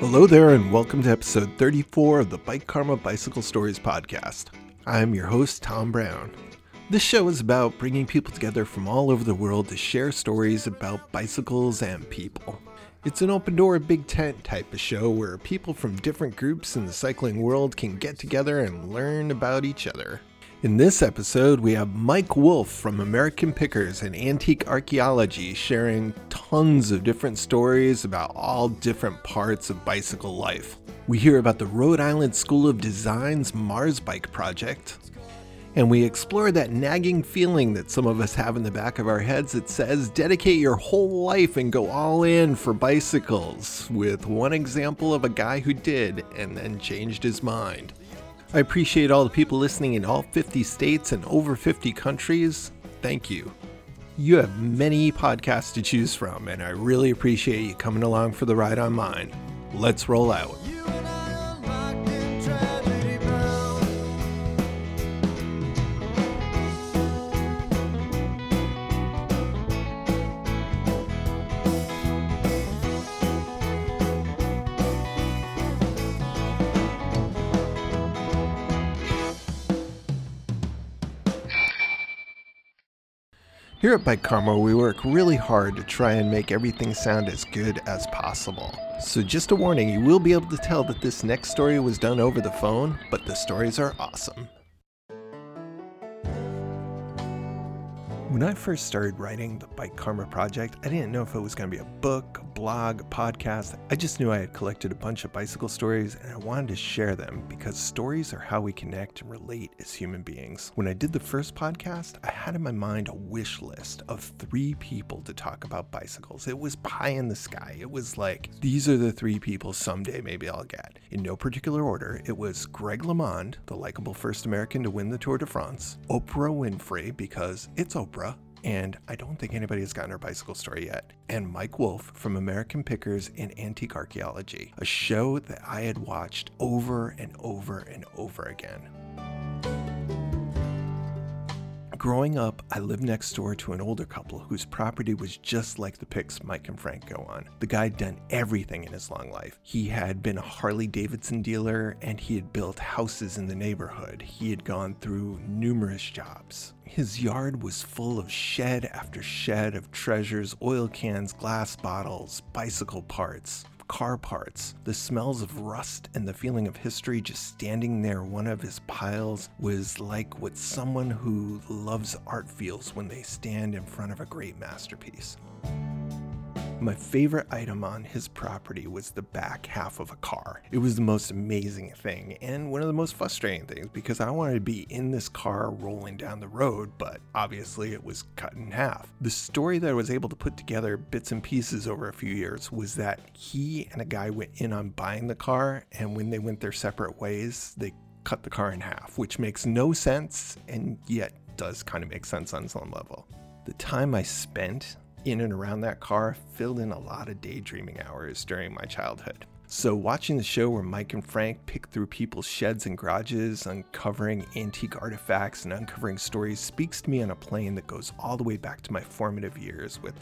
Hello there, and welcome to episode 34 of the Bike Karma Bicycle Stories podcast. I'm your host, Tom Brown. This show is about bringing people together from all over the world to share stories about bicycles and people. It's an open door, big tent type of show where people from different groups in the cycling world can get together and learn about each other. In this episode, we have Mike Wolfe from American Pickers and Antique Archaeology sharing tons of different stories about all different parts of bicycle life. We hear about the Rhode Island School of Design's Mars Bike project, and we explore that nagging feeling that some of us have in the back of our heads that says dedicate your whole life and go all in for bicycles, with one example of a guy who did and then changed his mind. I appreciate all the people listening in all 50 states and over 50 countries. Thank you. You have many podcasts to choose from, and I really appreciate you coming along for the ride on mine. Let's roll out. Here at Bike Karma, we work really hard to try and make everything sound as good as possible. So, just a warning you will be able to tell that this next story was done over the phone, but the stories are awesome. When I first started writing the Bike Karma project, I didn't know if it was going to be a book, a blog, a podcast. I just knew I had collected a bunch of bicycle stories and I wanted to share them because stories are how we connect and relate as human beings. When I did the first podcast, I had in my mind a wish list of three people to talk about bicycles. It was pie in the sky. It was like, these are the three people someday maybe I'll get. In no particular order, it was Greg LeMond, the likable first American to win the Tour de France, Oprah Winfrey, because it's Oprah and I don't think anybody has gotten her bicycle story yet, and Mike Wolfe from American Pickers and Antique Archaeology, a show that I had watched over and over and over again. Growing up, I lived next door to an older couple whose property was just like the picks Mike and Frank go on. The guy had done everything in his long life. He had been a Harley Davidson dealer and he had built houses in the neighborhood. He had gone through numerous jobs. His yard was full of shed after shed of treasures, oil cans, glass bottles, bicycle parts car parts. The smells of rust and the feeling of history just standing there, one of his piles, was like what someone who loves art feels when they stand in front of a great masterpiece. My favorite item on his property was the back half of a car. It was the most amazing thing and one of the most frustrating things because I wanted to be in this car rolling down the road, but obviously it was cut in half. The story that I was able to put together bits and pieces over a few years was that he and a guy went in on buying the car, and when they went their separate ways, they cut the car in half, which makes no sense and yet does kind of make sense on some level. The time I spent in and around that car filled in a lot of daydreaming hours during my childhood. So, watching the show where Mike and Frank pick through people's sheds and garages, uncovering antique artifacts and uncovering stories, speaks to me on a plane that goes all the way back to my formative years with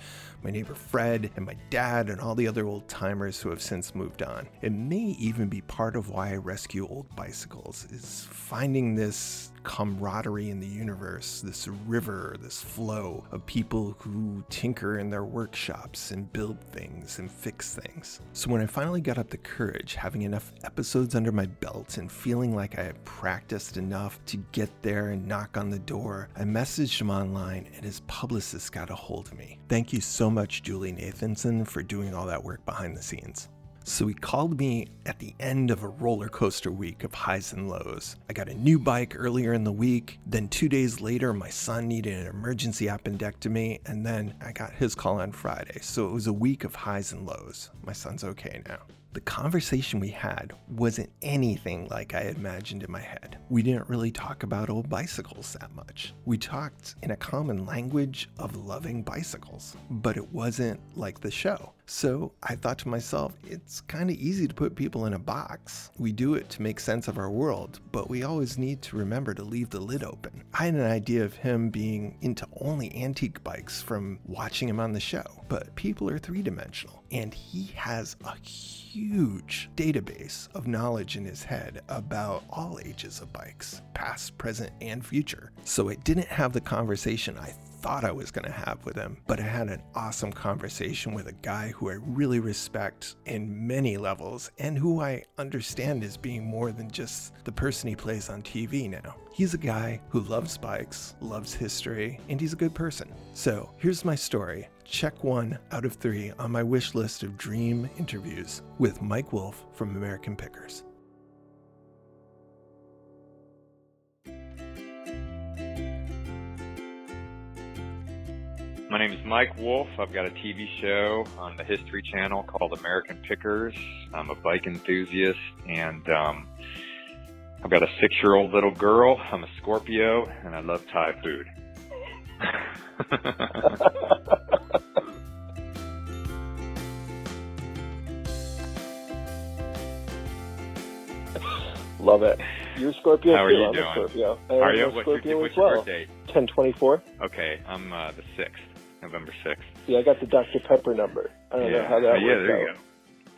my neighbor Fred and my dad and all the other old timers who have since moved on. It may even be part of why I rescue old bicycles, is finding this camaraderie in the universe, this river, this flow of people who tinker in their workshops and build things and fix things. So when I finally got up the courage, having enough episodes under my belt and feeling like I had practiced enough to get there and knock on the door, I messaged him online and his publicist got a hold of me. Thank you so much, Julie Nathanson, for doing all that work behind the scenes. So he called me at the end of a roller coaster week of highs and lows. I got a new bike earlier in the week. Then, two days later, my son needed an emergency appendectomy. And then I got his call on Friday. So it was a week of highs and lows. My son's okay now. The conversation we had wasn't anything like I imagined in my head. We didn't really talk about old bicycles that much. We talked in a common language of loving bicycles, but it wasn't like the show. So I thought to myself, it's kind of easy to put people in a box. We do it to make sense of our world, but we always need to remember to leave the lid open. I had an idea of him being into only antique bikes from watching him on the show, but people are three dimensional, and he has a huge database of knowledge in his head about all ages of bikes, past, present, and future. So it didn't have the conversation I thought I was going to have with him, but I had an awesome conversation with a guy who I really respect in many levels and who I understand as being more than just the person he plays on TV now. He's a guy who loves bikes, loves history, and he's a good person. So here's my story. Check one out of three on my wish list of dream interviews with Mike Wolfe from American Pickers. My name is Mike Wolfe. I've got a TV show on the History Channel called American Pickers. I'm a bike enthusiast and um, I've got a six year old little girl. I'm a Scorpio and I love Thai food. Love it. You're Scorpio How are you doing? Scorpio. How are I'm you? What's Scorpio your, what's your well. birth date? 1024. Okay, I'm uh, the 6th, November 6th. Yeah, I got the Dr. Pepper number. I don't know how that Uh, yeah, there you out. go.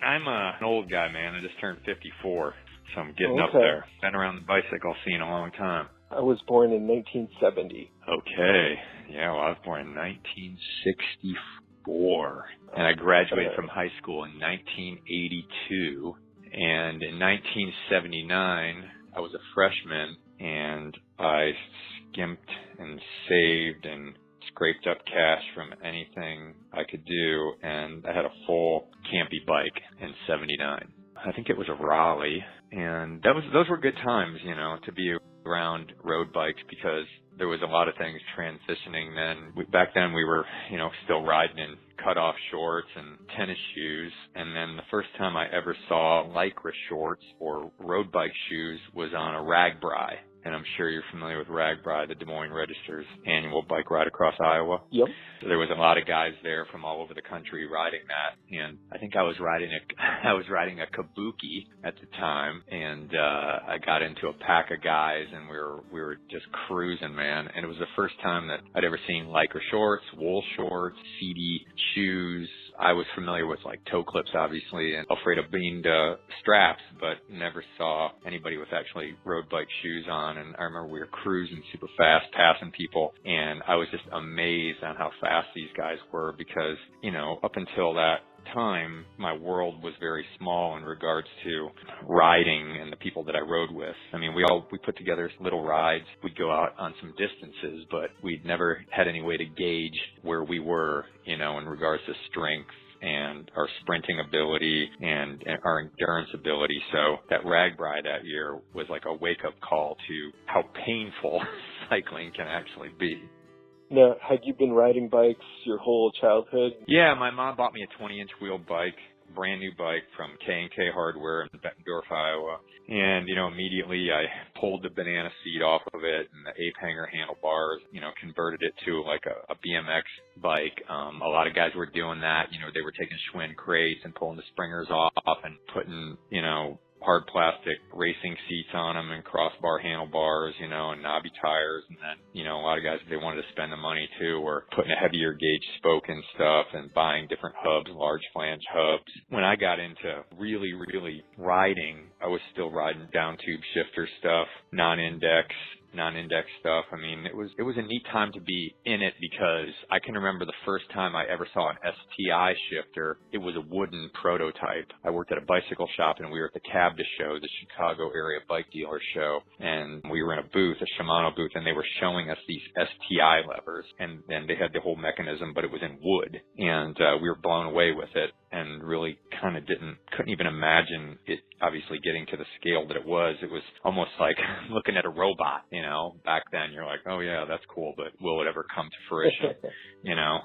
I'm uh, an old guy, man. I just turned 54, so I'm getting up Okay. there. Been around the bicycle scene a long time. I was born in 1970. Okay. Yeah, well, I was born in 1964, and I graduated Okay. from high school in 1982. And in 1979, I was a freshman, and I skimped and saved and scraped up cash from anything I could do, and I had a full campy bike in '79. I think it was a Raleigh, and that was those were good times, you know, to be around road bikes because there was a lot of things transitioning then. Back then we were, you know, still riding in cut-off shorts and tennis shoes. And then the first time I ever saw lycra shorts or road bike shoes was on a RAGBRAI. And I'm sure you're familiar with RAGBRAI, the Des Moines Register's annual bike ride across Iowa. Yep. So there was a lot of guys there from all over the country riding that, and I think I was riding a I was riding a Kabuki at the time, and uh, I got into a pack of guys, and we were we were just cruising, man. And it was the first time that I'd ever seen lycra shorts, wool shorts, Sidi shoes. I was familiar with like toe clips, obviously, and Alfredo Bean uh, straps, but never saw anybody with actually road bike shoes on. And I remember we were cruising super fast, passing people, and I was just amazed on how fast these guys were because, you know, up until that time, my world was very small in regards to riding and the people that I rode with. I mean, we all, we put together little rides. We'd go out on some distances, but we'd never had any way to gauge where we were, you know, in regards to strength and our sprinting ability and, and our endurance ability. So that RAGBRAI that year was like a wake up call to how painful cycling can actually be. Now, had you been riding bikes your whole childhood? Yeah, my mom bought me a 20 inch wheel bike, brand new bike from K&K Hardware in Bettendorf, Iowa. And, you know, immediately I pulled the banana seat off of it and the ape hanger handlebars, you know, converted it to like a, a BMX bike. Um, a lot of guys were doing that. You know, they were taking Schwinn Krates and pulling the springers off and putting, you know, hard plastic racing seats on them and crossbar handlebars, you know, and knobby tires. And then, you know, a lot of guys, they wanted to spend the money too, were putting a heavier gauge spoke and stuff and buying different hubs, large flange hubs. When I got into really, really riding, I was still riding down tube shifter stuff, non-index, non-index stuff. I mean, it was it was a neat time to be in it because I can remember the first time I ever saw an STI shifter. It was a wooden prototype. I worked at a bicycle shop and we were at the CABDA show, the Chicago area bike dealer show, and we were in a booth, a Shimano booth, and they were showing us these STI levers, and then they had the whole mechanism, but it was in wood, and uh, we were blown away with it, and really kind of didn't couldn't even imagine it obviously getting to the scale that it was. It was almost like looking at a robot, you know. Back then, you're like, oh yeah, that's cool, but will it ever come to fruition? you know.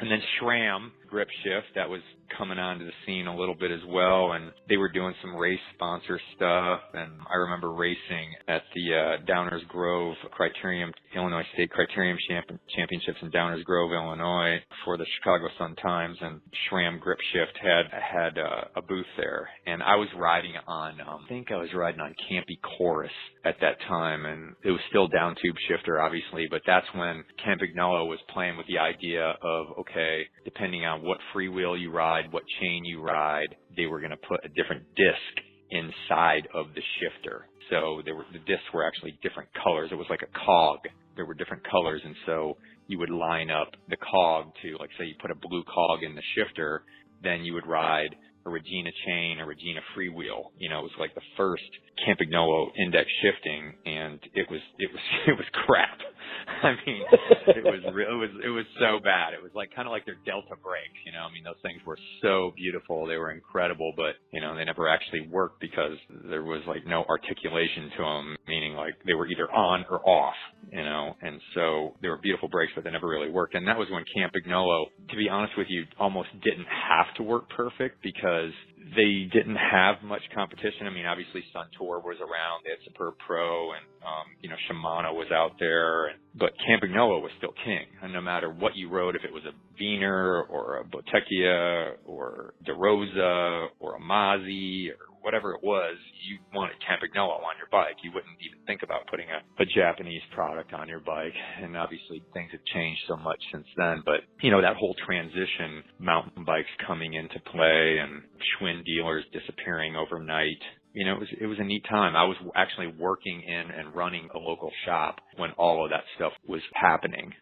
And then SRAM, Grip Shift that was coming onto the scene a little bit as well, and they were doing some race sponsor stuff. And I remember racing at the uh, Downers Grove Criterium, Illinois State Criterium Champ- Championships in Downers Grove, Illinois, for the Chicago Sun Times, and SRAM Grip Shift had had uh, a booth there, and I was riding on, um, I think I was riding on Campy Chorus at that time, and it was still down tube shifter, obviously, but that's when Campagnolo was playing with the idea of okay, depending on what freewheel you ride, what chain you ride, they were going to put a different disc inside of the shifter. So there were the discs were actually different colors. It was like a cog. There were different colors, and so you would line up the cog to, like, say you put a blue cog in the shifter, then you would ride a Regina chain, a Regina freewheel. You know, it was like the first Campagnolo index shifting, and it was it was it was crap. I mean, it was real. It was it was so bad. It was like kind of like their Delta brakes. You know, I mean, those things were so beautiful. They were incredible, but you know, they never actually worked because there was like no articulation to them. Meaning, like they were either on or off. You know, and so they were beautiful brakes, but they never really worked. And that was when Campagnolo, to be honest with you, almost didn't have to work perfect because they didn't have much competition. I mean, obviously Suntour was around. They had Superbe Pro and, um, you know, Shimano was out there. And, but Campagnolo was still king. And no matter what you rode, if it was a Wiener or a Bottecchia or DeRosa or a Masi or whatever it was, you wanted Campagnolo on your bike. You wouldn't even think about putting a, a Japanese product on your bike. And obviously things have changed so much since then. But, you know, that whole transition, mountain bikes coming into play and Schwinn dealers disappearing overnight, you know, it was it was a neat time. I was actually working in and running a local shop when all of that stuff was happening.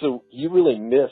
So you really miss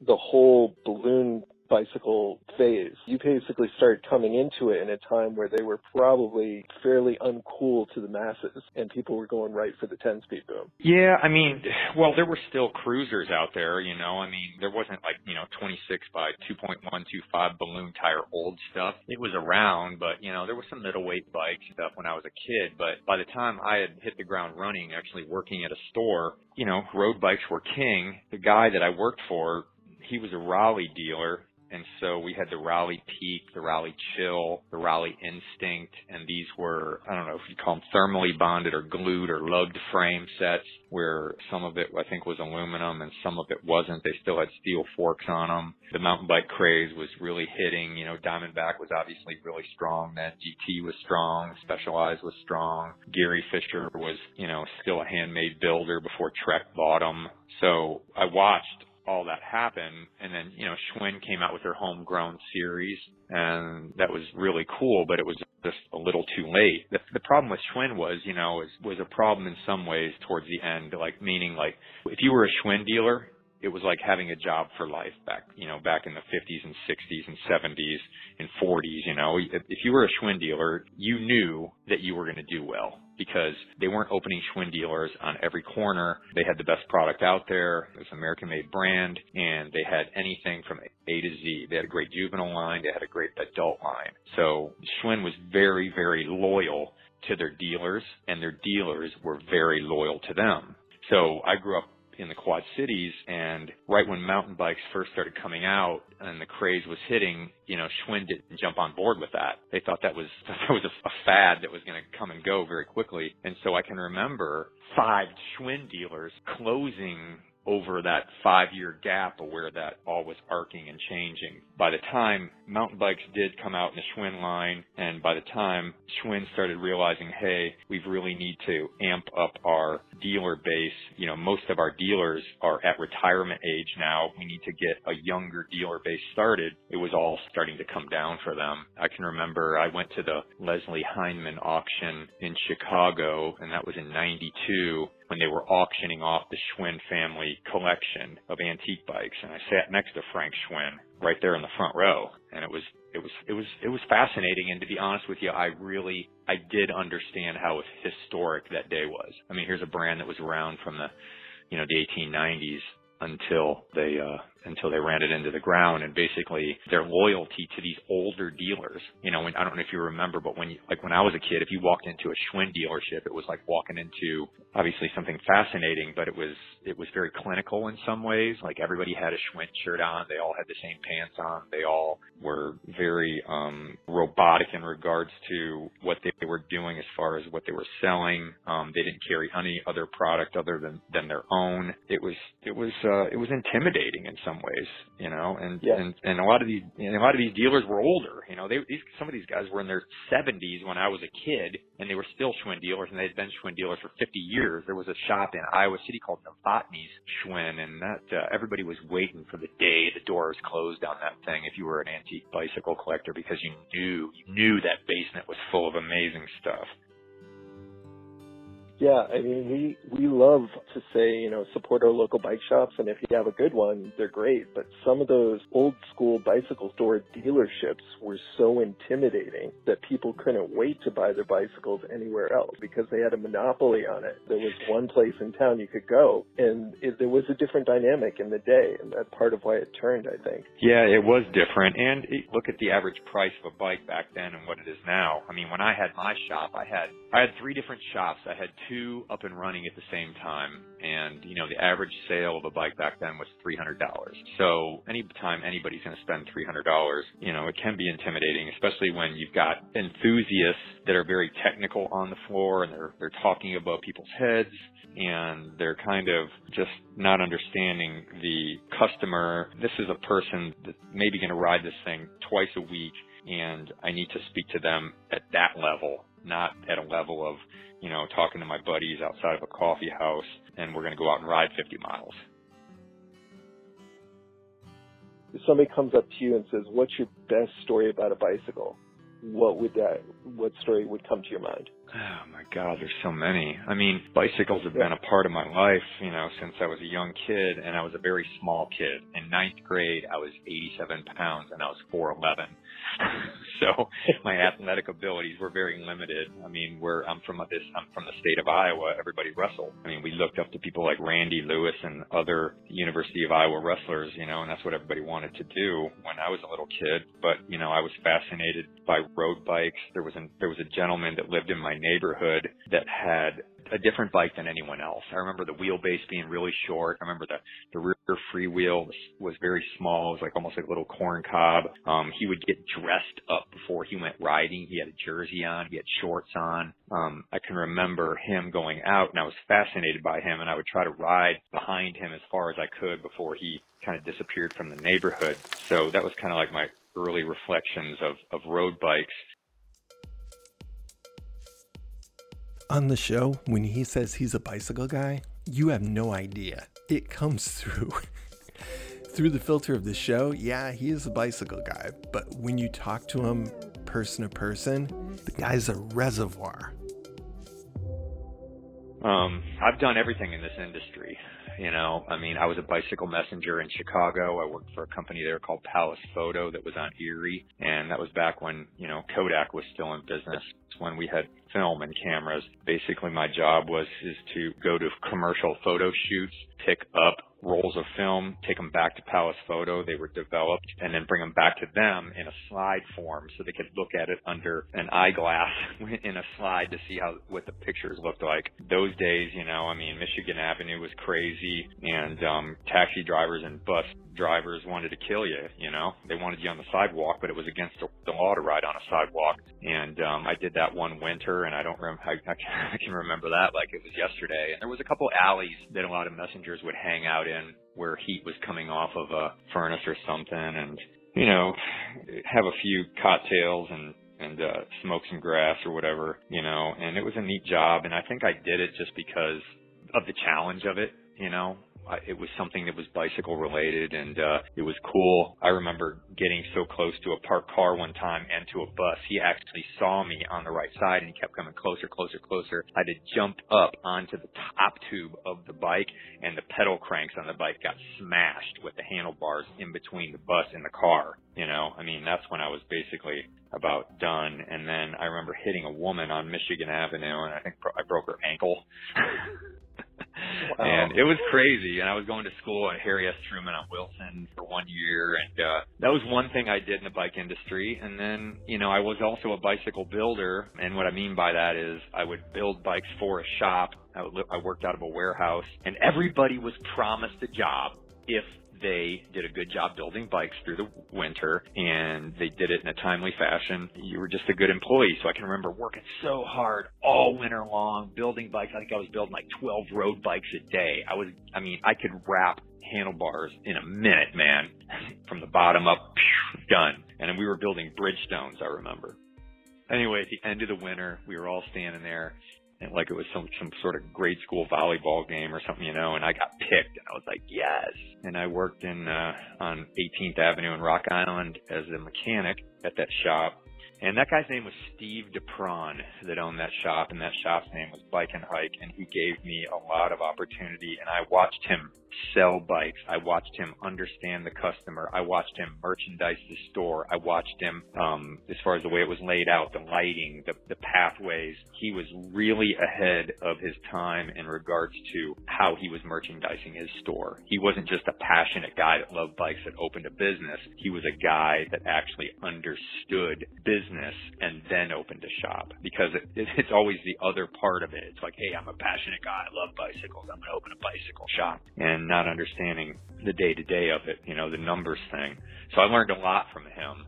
the whole balloon bicycle phase. You basically started coming into it in a time where they were probably fairly uncool to the masses and people were going right for the 10 speed boom. Yeah, I mean, well, there were still cruisers out there, you know. I mean, there wasn't like, you know, 26 by 2.125 balloon tire old stuff. It was around, but, you know, there was some middleweight bike stuff when I was a kid. But by the time I had hit the ground running, actually working at a store, you know, road bikes were king. The guy that I worked for, he was a Raleigh dealer and so we had the Raleigh Peak, the Raleigh Chill, the Raleigh Instinct, and these were, I don't know if you call them thermally bonded or glued or lugged frame sets where some of it I think was aluminum and some of it wasn't. They still had steel forks on them. The mountain bike craze was really hitting. You know, Diamondback was obviously really strong then. GT was strong. Specialized was strong. Gary Fisher was, you know, still a handmade builder before Trek bought them. So I watched all that happen. And then, you know, Schwinn came out with their homegrown series and that was really cool, but it was just a little too late. The, the problem with Schwinn was, you know, was, was a problem in some ways towards the end, like meaning like if you were a Schwinn dealer, it was like having a job for life back, you know, back in the 50s and 60s and 70s and 40s, you know. If you were a Schwinn dealer, you knew that you were going to do well because they weren't opening Schwinn dealers on every corner. They had the best product out there. It was an American made brand and they had anything from A to Z. They had a great juvenile line. They had a great adult line. So Schwinn was very, very loyal to their dealers and their dealers were very loyal to them. So I grew up in the Quad Cities, and right when mountain bikes first started coming out and the craze was hitting, you know, Schwinn didn't jump on board with that. They thought that was that was a, a fad that was going to come and go very quickly. And so I can remember five Schwinn dealers closing over that five year gap of where that all was arcing and changing. By the time mountain bikes did come out in the Schwinn line, and by the time Schwinn started realizing, hey, we really need to amp up our dealer base, you know, most of our dealers are at retirement age now. We need to get a younger dealer base started. It was all starting to come down for them. I can remember I went to the Leslie Hindman auction in Chicago, and that was in 92 when they were auctioning off the Schwinn family collection of antique bikes and I sat next to Frank Schwinn right there in the front row and it was it was it was it was fascinating and to be honest with you I really I did understand how historic that day was. I mean here's a brand that was around from the you know the 1890s until they uh until they ran it into the ground and basically their loyalty to these older dealers. You know, when, I don't know if you remember, but when you, like when I was a kid, if you walked into a Schwinn dealership, it was like walking into obviously something fascinating, but it was, it was very clinical in some ways. Like everybody had a Schwinn shirt on. They all had the same pants on. They all were very, um, robotic in regards to what they were doing as far as what they were selling. Um, they didn't carry any other product other than, than their own. It was, it was, uh, it was intimidating in some ways, you know, and, yeah. and, and a lot of these, know, a lot of these dealers were older, you know, they, these, some of these guys were in their seventies when I was a kid and they were still Schwinn dealers and they had been Schwinn dealers for 50 years. There was a shop in Iowa City called Novotny's Schwinn and that, uh, everybody was waiting for the day the doors closed on that thing if you were an antique bicycle collector because you knew, you knew that basement was full of amazing stuff. Yeah, I mean, we we love to say, you know, support our local bike shops, and if you have a good one, they're great. But some of those old school bicycle store dealerships were so intimidating that people couldn't wait to buy their bicycles anywhere else because they had a monopoly on it. There was one place in town you could go, and it, there was a different dynamic in the day, and that's part of why it turned, I think. Yeah, it was different, and it, look at the average price of a bike back then and what it is now. I mean, when I had my shop, I had I had three different shops. I had two up and running at the same time. And, you know, the average sale of a bike back then was $300. So anytime anybody's going to spend $300, you know, it can be intimidating, especially when you've got enthusiasts that are very technical on the floor and they're, they're talking above people's heads and they're kind of just not understanding the customer. This is a person that's maybe going to ride this thing twice a week and I need to speak to them at that level, not at a level of, you know, talking to my buddies outside of a coffee house and we're going to go out and ride 50 miles. If somebody comes up to you and says, "What's your best story about a bicycle?" What would that? What story would come to your mind? Oh my God, there's so many. I mean, bicycles have been a part of my life, you know, since I was a young kid, and I was a very small kid. In ninth grade, I was 87 pounds, and I was 4'11. so my athletic abilities were very limited. I mean, where I'm from this, I'm from the state of Iowa. Everybody wrestled. I mean, we looked up to people like Randy Lewis and other University of Iowa wrestlers, you know, and that's what everybody wanted to do when I was a little kid. But you know, I was fascinated by road bikes. There was an, there was a gentleman that lived in my neighborhood that had a different bike than anyone else. I remember the wheelbase being really short. I remember the the rear freewheel was, was very small. It was like almost like a little corn cob. Um, he would get dressed up before he went riding. He had a jersey on. He had shorts on. Um, I can remember him going out, and I was fascinated by him. And I would try to ride behind him as far as I could before he kind of disappeared from the neighborhood. So that was kind of like my early reflections of of road bikes. On the show, when he says he's a bicycle guy, you have no idea. It comes through. through the filter of the show, yeah, he is a bicycle guy, but when you talk to him person to person, the guy's a reservoir. Um, I've done everything in this industry. You know, I mean, I was a bicycle messenger in Chicago. I worked for a company there called Palace Photo that was on Erie. And that was back when, you know, Kodak was still in business. It's when we had film and cameras. Basically my job was, is to go to commercial photo shoots, pick up rolls of film, take them back to Palace Photo. They were developed and then bring them back to them in a slide form so they could look at it under an eyeglass in a slide to see how, what the pictures looked like. Those days, you know, I mean, Michigan Avenue was crazy and, um, taxi drivers and bus drivers wanted to kill you, you know, they wanted you on the sidewalk, but it was against the law to ride on a sidewalk. And, um, I did that one winter and I don't remember, I, I can remember that like it was yesterday. And there was a couple alleys that a lot of messengers would hang out in where heat was coming off of a furnace or something and, you know, have a few cocktails and and uh smoke some grass or whatever, you know, and it was a neat job and I think I did it just because of the challenge of it, you know. It was something that was bicycle related and uh it was cool. I remember getting so close to a parked car one time and to a bus. He actually saw me on the right side and he kept coming closer, closer, closer. I had to jump up onto the top tube of the bike and the pedal cranks on the bike got smashed with the handlebars in between the bus and the car. You know, I mean, that's when I was basically about done. And then I remember hitting a woman on Michigan Avenue and I think I broke her ankle. And it was crazy. And I was going to school at Harry S. Truman on Wilson for one year. And, uh, that was one thing I did in the bike industry. And then, you know, I was also a bicycle builder. And what I mean by that is I would build bikes for a shop. I, would, I worked out of a warehouse and everybody was promised a job if they did a good job building bikes through the winter and they did it in a timely fashion. You were just a good employee. So I can remember working so hard all winter long, building bikes. I think I was building like 12 road bikes a day. I was, I mean, I could wrap handlebars in a minute, man, from the bottom up, done. And we were building Bridgestones, I remember. Anyway, at the end of the winter, we were all standing there like it was some some sort of grade school volleyball game or something, you know, and I got picked and I was like, yes. And I worked in uh on 18th Avenue in Rock Island as a mechanic at that shop and that guy's name was Steve DePron that owned that shop, and that shop's name was Bike and Hike, and he gave me a lot of opportunity, and I watched him sell bikes. I watched him understand the customer. I watched him merchandise the store. I watched him, um, as far as the way it was laid out, the lighting, the, the pathways. He was really ahead of his time in regards to how he was merchandising his store. He wasn't just a passionate guy that loved bikes that opened a business. He was a guy that actually understood business business and then opened a shop because it, it, it's always the other part of it. It's like, hey, I'm a passionate guy. I love bicycles. I'm going to open a bicycle shop and not understanding the day to day of it, you know, the numbers thing. So I learned a lot from him.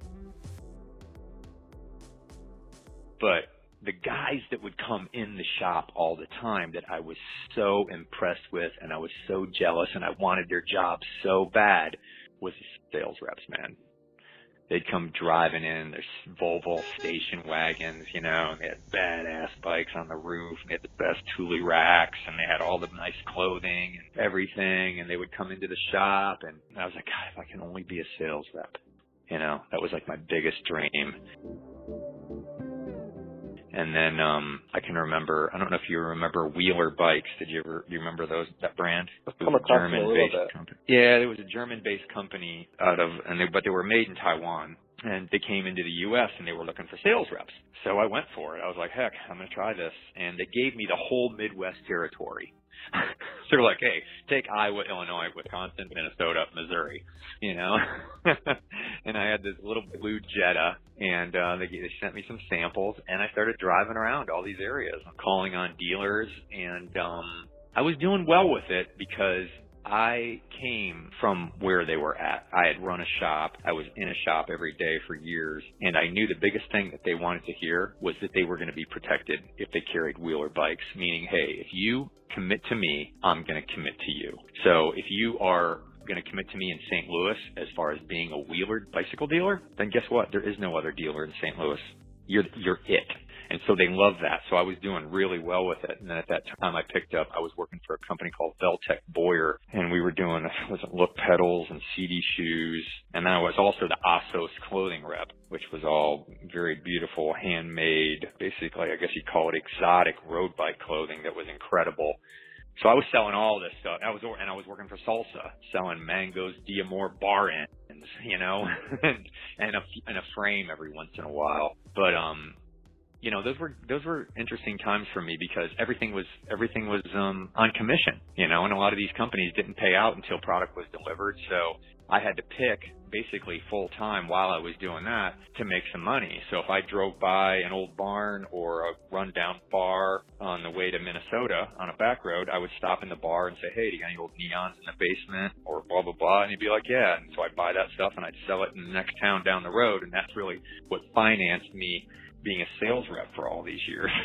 But the guys that would come in the shop all the time that I was so impressed with and I was so jealous and I wanted their jobs so bad was the sales reps, man they'd come driving in their Volvo station wagons, you know, and they had badass bikes on the roof, and they had the best Thule racks, and they had all the nice clothing and everything, and they would come into the shop, and I was like, God, if I can only be a sales rep, you know, that was like my biggest dream. And then um I can remember I don't know if you remember Wheeler bikes. Did you ever do you remember those that brand? It was a German based company. Yeah, it was a German based company out of and they but they were made in Taiwan. And they came into the US and they were looking for sales reps. So I went for it. I was like, heck, I'm gonna try this. And they gave me the whole Midwest territory. they're like, hey, take Iowa, Illinois, Wisconsin, Minnesota, Missouri, you know. and I had this little blue Jetta, and uh, they, they sent me some samples, and I started driving around all these areas, calling on dealers, and um, I was doing well with it because I came from where they were at. I had run a shop. I was in a shop every day for years. And I knew the biggest thing that they wanted to hear was that they were going to be protected if they carried wheeler bikes, meaning, hey, if you commit to me, I'm going to commit to you. So if you are going to commit to me in St. Louis as far as being a wheeler bicycle dealer, then guess what? There is no other dealer in St. Louis. You're, you're it. And so they loved that. So I was doing really well with it. And then at that time I picked up, I was working for a company called Veltec Boyer and we were doing, was it look pedals and Sidi shoes. And then I was also the Assos clothing rep, which was all very beautiful, handmade, basically, I guess you'd call it exotic road bike clothing that was incredible. So I was selling all this stuff. I was and I was working for Salsa, selling Mangos Diamore bar ends, you know, and and a and a frame every once in a while. But um, you know, those were those were interesting times for me because everything was everything was um on commission, you know, and a lot of these companies didn't pay out until product was delivered. So I had to pick basically full time while I was doing that to make some money. So if I drove by an old barn or a rundown bar on the way to Minnesota on a back road, I would stop in the bar and say, Hey, do you got any old neons in the basement or blah, blah, blah. And he'd be like, yeah. And so I'd buy that stuff and I'd sell it in the next town down the road. And that's really what financed me being a sales rep for all these years.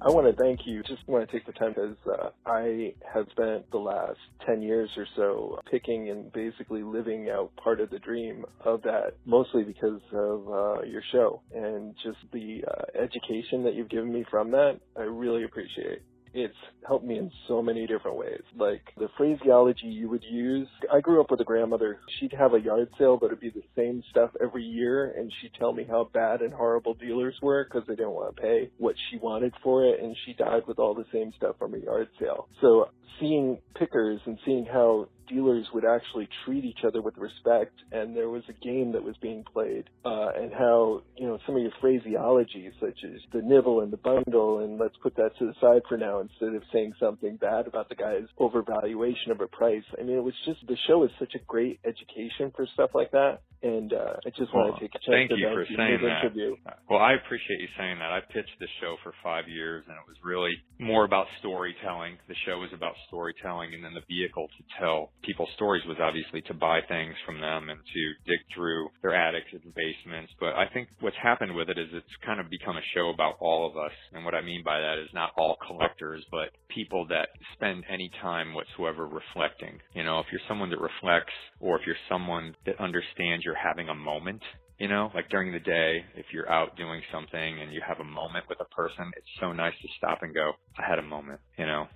I want to thank you. Just want to take the time because uh, I have spent the last 10 years or so picking and basically living out part of the dream of that, mostly because of uh, your show and just the uh, education that you've given me from that. I really appreciate it's helped me in so many different ways. Like the phraseology you would use. I grew up with a grandmother. She'd have a yard sale, but it'd be the same stuff every year. And she'd tell me how bad and horrible dealers were because they didn't want to pay what she wanted for it. And she died with all the same stuff from a yard sale. So seeing pickers and seeing how dealers would actually treat each other with respect and there was a game that was being played uh, and how you know some of your phraseology such as the nibble and the bundle and let's put that to the side for now instead of saying something bad about the guy's overvaluation of a price i mean it was just the show is such a great education for stuff like that and uh, I just well, want to take a chance thank you for saying that. interview. Well, I appreciate you saying that. I pitched this show for five years, and it was really more about storytelling. The show was about storytelling, and then the vehicle to tell people's stories was obviously to buy things from them and to dig through their attics and basements. But I think what's happened with it is it's kind of become a show about all of us. And what I mean by that is not all collectors, but people that spend any time whatsoever reflecting. You know, if you're someone that reflects, or if you're someone that understands you're having a moment you know, like during the day, if you're out doing something and you have a moment with a person, it's so nice to stop and go, I had a moment, you know.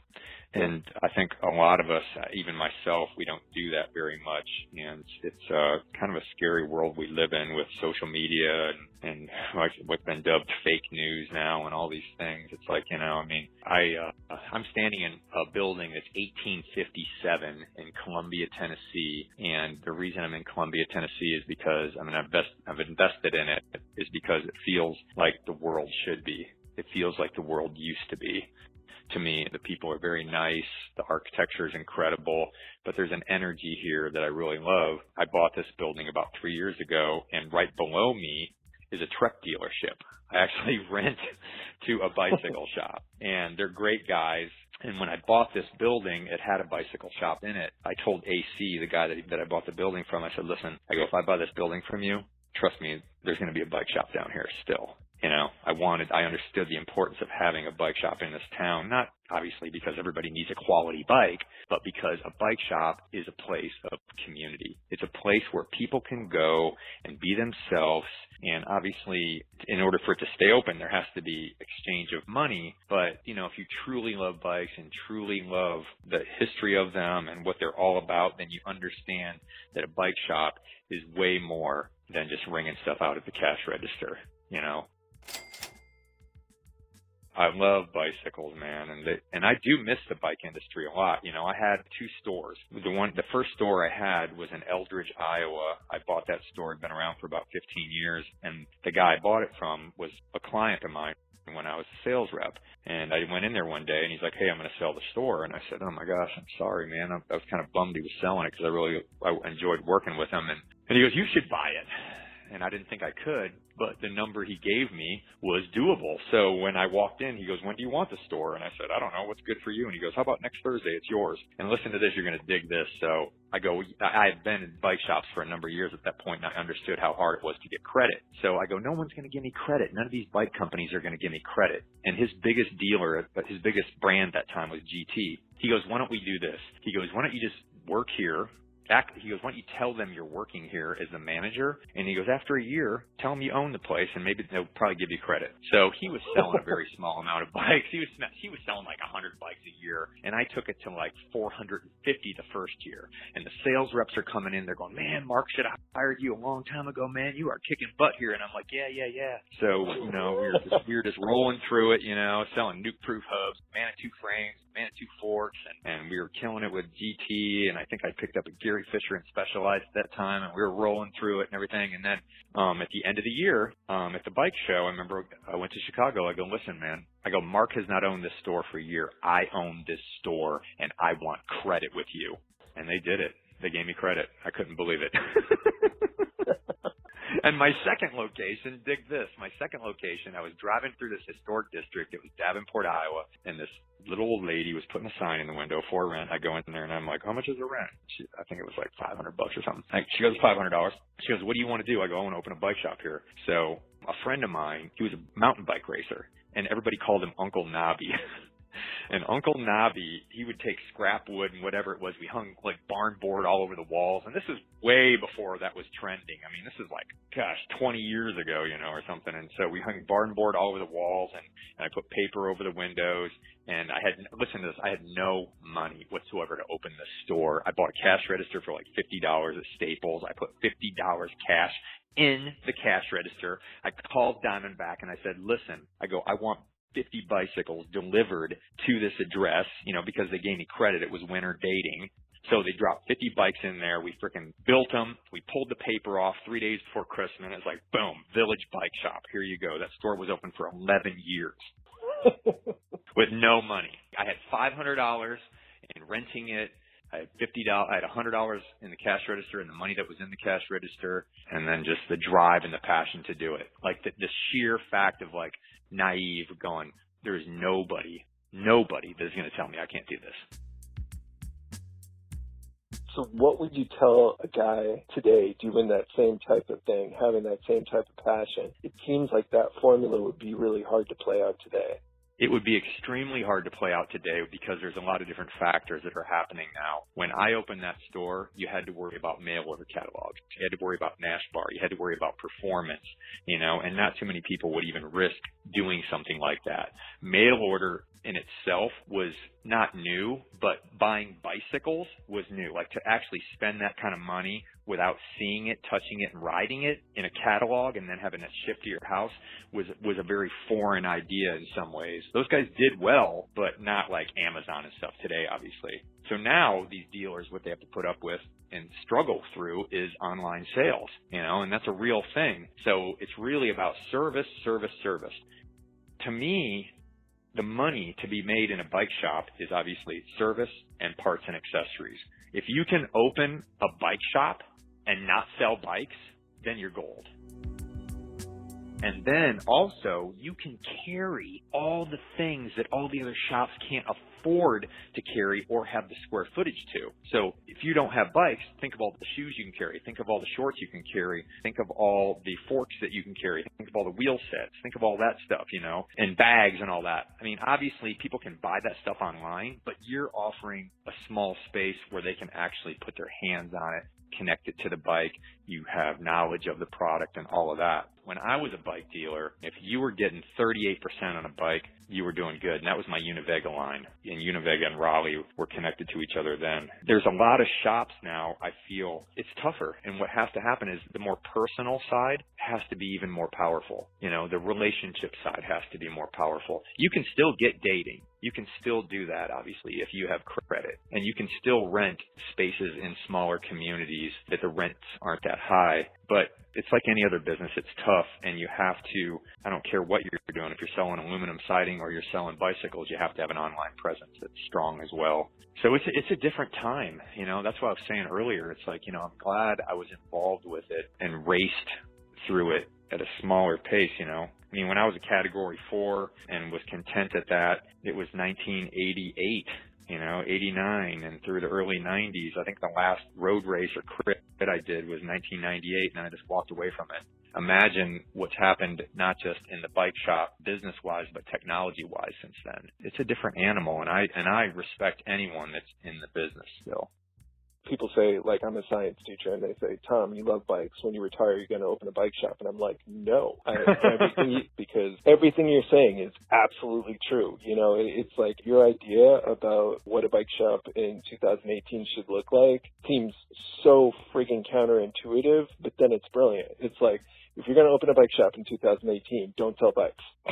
And I think a lot of us, even myself, we don't do that very much. And it's uh, kind of a scary world we live in with social media and, and like what's been dubbed fake news now and all these things. It's like, you know, I mean, I, uh, I'm standing in a building that's 1857 in Columbia, Tennessee. And the reason I'm in Columbia, Tennessee is because, I mean, I've, best, I've invested in it is because it feels like the world should be. It feels like the world used to be to me. The people are very nice. The architecture is incredible, but there's an energy here that I really love. I bought this building about three years ago and right below me is a truck dealership. I actually rent to a bicycle shop and they're great guys. And when I bought this building, it had a bicycle shop in it. I told AC, the guy that, that I bought the building from, I said, listen, I go, if I buy this building from you, trust me, there's going to be a bike shop down here still. You know, I wanted, I understood the importance of having a bike shop in this town, not obviously because everybody needs a quality bike, but because a bike shop is a place of community. It's a place where people can go and be themselves. And obviously, in order for it to stay open, there has to be exchange of money. But, you know, if you truly love bikes and truly love the history of them and what they're all about, then you understand that a bike shop is way more than just ringing stuff out at the cash register, you know? I love bicycles, man, and they, and I do miss the bike industry a lot. You know, I had two stores. The one, the first store I had was in Eldridge, Iowa. I bought that store; had been around for about 15 years, and the guy I bought it from was a client of mine when I was a sales rep. And I went in there one day, and he's like, "Hey, I'm going to sell the store." And I said, "Oh my gosh, I'm sorry, man. I, I was kind of bummed he was selling it because I really I enjoyed working with him." And and he goes, "You should buy it." And I didn't think I could, but the number he gave me was doable. So when I walked in, he goes, when do you want the store? And I said, I don't know, what's good for you? And he goes, how about next Thursday? It's yours. And listen to this, you're going to dig this. So I go, I had been in bike shops for a number of years at that point, and I understood how hard it was to get credit. So I go, no one's going to give me credit. None of these bike companies are going to give me credit. And his biggest dealer, but his biggest brand that time was GT. He goes, why don't we do this? He goes, why don't you just work here back, he goes, why don't you tell them you're working here as the manager? And he goes, after a year, tell them you own the place and maybe they'll probably give you credit. So he was selling a very small amount of bikes. He was, he was selling like a hundred bikes a year and I took it to like 450 the first year. And the sales reps are coming in. They're going, man, Mark should have hired you a long time ago, man. You are kicking butt here. And I'm like, yeah, yeah, yeah. So, you know, we were just, we were just rolling through it, you know, selling Nukeproof hubs, Manitou frames, Manitou forks, and, and we were killing it with GT. And I think I picked up a Gary Fisher and Specialized at that time, and we were rolling through it and everything. And then um, at the end of the year, um, at the bike show, I remember I went to Chicago. I go, listen, man. I go, Mark has not owned this store for a year. I own this store, and I want credit with you. And they did it. They gave me credit. I couldn't believe it. and my second location, dig this, my second location, I was driving through this historic district. It was Davenport, Iowa, and this little old lady was putting a sign in the window for rent. I go in there and I'm like, how much is the rent? She, I think it was like 500 bucks or something. Like, she goes, $500. She goes, what do you want to do? I go, I want to open a bike shop here. So a friend of mine, he was a mountain bike racer and everybody called him Uncle Nobby. And Uncle Nobby, he would take scrap wood and whatever it was. We hung like barn board all over the walls. And this is way before that was trending. I mean, this is like, gosh, 20 years ago, you know, or something. And so we hung barn board all over the walls and, and I put paper over the windows. And I had, listen to this, I had no money whatsoever to open the store. I bought a cash register for like $50 at Staples. I put $50 cash in the cash register. I called Diamondback and I said, listen, I go, I want 50 bicycles delivered to this address, you know, because they gave me credit. It was winter dating. So they dropped 50 bikes in there. We freaking built them. We pulled the paper off three days before Christmas. And it's like, boom, Village Bike Shop. Here you go. That store was open for 11 years with no money. I had $500 in renting it. I had fifty dollars. I had a hundred dollars in the cash register, and the money that was in the cash register, and then just the drive and the passion to do it. Like the, the sheer fact of like naive going, there is nobody, nobody that is going to tell me I can't do this. So what would you tell a guy today doing that same type of thing, having that same type of passion? It seems like that formula would be really hard to play out today it would be extremely hard to play out today because there's a lot of different factors that are happening now. When I opened that store, you had to worry about mail order catalogs. You had to worry about Nashbar. You had to worry about performance, you know, and not too many people would even risk doing something like that. Mail order in itself was not new, but buying bicycles was new. Like to actually spend that kind of money without seeing it, touching it, and riding it in a catalog and then having it shipped to your house was was a very foreign idea in some ways. Those guys did well, but not like Amazon and stuff today, obviously. So now these dealers, what they have to put up with and struggle through is online sales, you know, and that's a real thing. So it's really about service, service, service. To me, the money to be made in a bike shop is obviously service and parts and accessories. If you can open a bike shop and not sell bikes, then you're gold. And then also, you can carry all the things that all the other shops can't afford to carry or have the square footage to. So if you don't have bikes, think of all the shoes you can carry. Think of all the shorts you can carry. Think of all the forks that you can carry. Think of all the wheel sets. Think of all that stuff, you know, and bags and all that. I mean, obviously people can buy that stuff online, but you're offering a small space where they can actually put their hands on it connect it to the bike. You have knowledge of the product and all of that. When I was a bike dealer, if you were getting 38% on a bike, you were doing good. And that was my Univega line. And Univega and Raleigh were connected to each other then. There's a lot of shops now, I feel it's tougher. And what has to happen is the more personal side has to be even more powerful. You know, the relationship side has to be more powerful. You can still get dating you can still do that, obviously, if you have credit. And you can still rent spaces in smaller communities that the rents aren't that high. But it's like any other business. It's tough and you have to, I don't care what you're doing. If you're selling aluminum siding or you're selling bicycles, you have to have an online presence that's strong as well. So it's a, it's a different time. You know, that's what I was saying earlier. It's like, you know, I'm glad I was involved with it and raced through it at a smaller pace, you know. I mean, when I was a category four and was content at that, it was 1988, you know, 89 and through the early 90s. I think the last road race or crit that I did was 1998 and I just walked away from it. Imagine what's happened not just in the bike shop business wise, but technology wise since then. It's a different animal and I, and I respect anyone that's in the business still people say like I'm a science teacher and they say, Tom, you love bikes. When you retire, you're going to open a bike shop. And I'm like, no, I, everything you, because everything you're saying is absolutely true. You know, it, it's like your idea about what a bike shop in 2018 should look like seems so freaking counterintuitive, but then it's brilliant. It's like, if you're going to open a bike shop in 2018, don't sell bikes.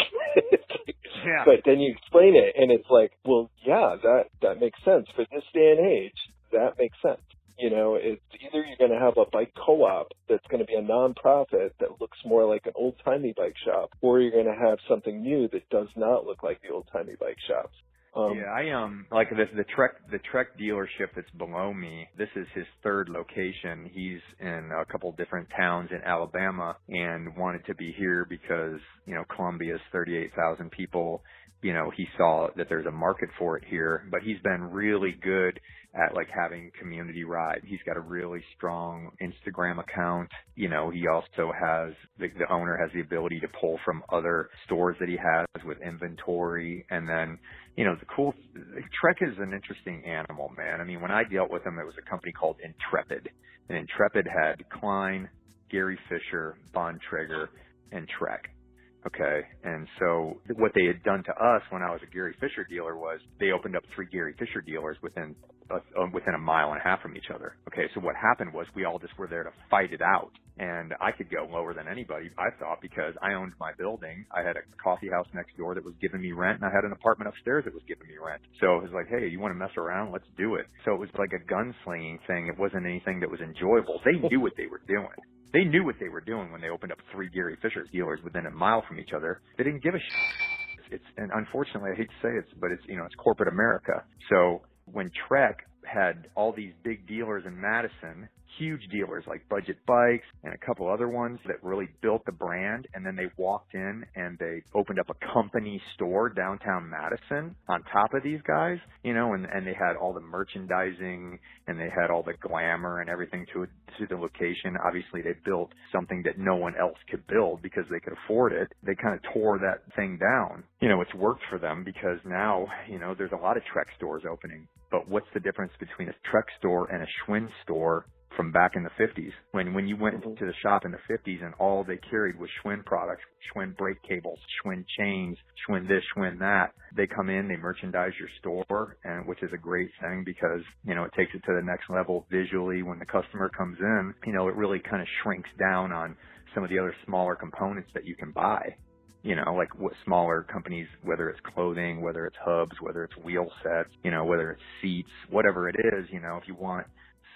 yeah. But then you explain it, and it's like, well, yeah, that that makes sense for this day and age that makes sense. You know, it's either you're going to have a bike co-op that's going to be a nonprofit that looks more like an old-timey bike shop, or you're going to have something new that does not look like the old-timey bike shops. Um, yeah, I um like the the Trek the Trek dealership that's below me. This is his third location. He's in a couple different towns in Alabama and wanted to be here because you know Columbia's 38,000 people. You know he saw that there's a market for it here, but he's been really good at like having community ride. He's got a really strong Instagram account. You know, he also has the, the owner has the ability to pull from other stores that he has with inventory. And then, you know, the cool Trek is an interesting animal, man. I mean, when I dealt with him, it was a company called Intrepid, and Intrepid had Klein, Gary Fisher, Bontrager, and Trek. Okay. And so what they had done to us when I was a Gary Fisher dealer was they opened up three Gary Fisher dealers within uh, within a mile and a half from each other. Okay. So what happened was we all just were there to fight it out and I could go lower than anybody, I thought, because I owned my building. I had a coffee house next door that was giving me rent, and I had an apartment upstairs that was giving me rent. So it was like, hey, you want to mess around? Let's do it. So it was like a gunslinging thing. It wasn't anything that was enjoyable. They knew what they were doing. They knew what they were doing when they opened up three Gary Fisher dealers within a mile from each other. They didn't give a shit. It's, and unfortunately, I hate to say it, but it's, you know, it's corporate America. So when Trek had all these big dealers in Madison huge dealers like Budget Bikes and a couple other ones that really built the brand. And then they walked in and they opened up a company store downtown Madison on top of these guys, you know, and, and they had all the merchandising and they had all the glamour and everything to to the location. Obviously they built something that no one else could build because they could afford it. They kind of tore that thing down. You know, it's worked for them because now, you know, there's a lot of Trek stores opening. But what's the difference between a Trek store and a Schwinn store from back in the 50s when when you went mm-hmm. to the shop in the 50s and all they carried was Schwinn products, Schwinn brake cables, Schwinn chains, Schwinn this, Schwinn that. They come in, they merchandise your store, and which is a great thing because you know it takes it to the next level visually. When the customer comes in, you know it really kind of shrinks down on some of the other smaller components that you can buy you know, like what smaller companies, whether it's clothing, whether it's hubs, whether it's wheel sets, you know, whether it's seats, whatever it is, you know, if you want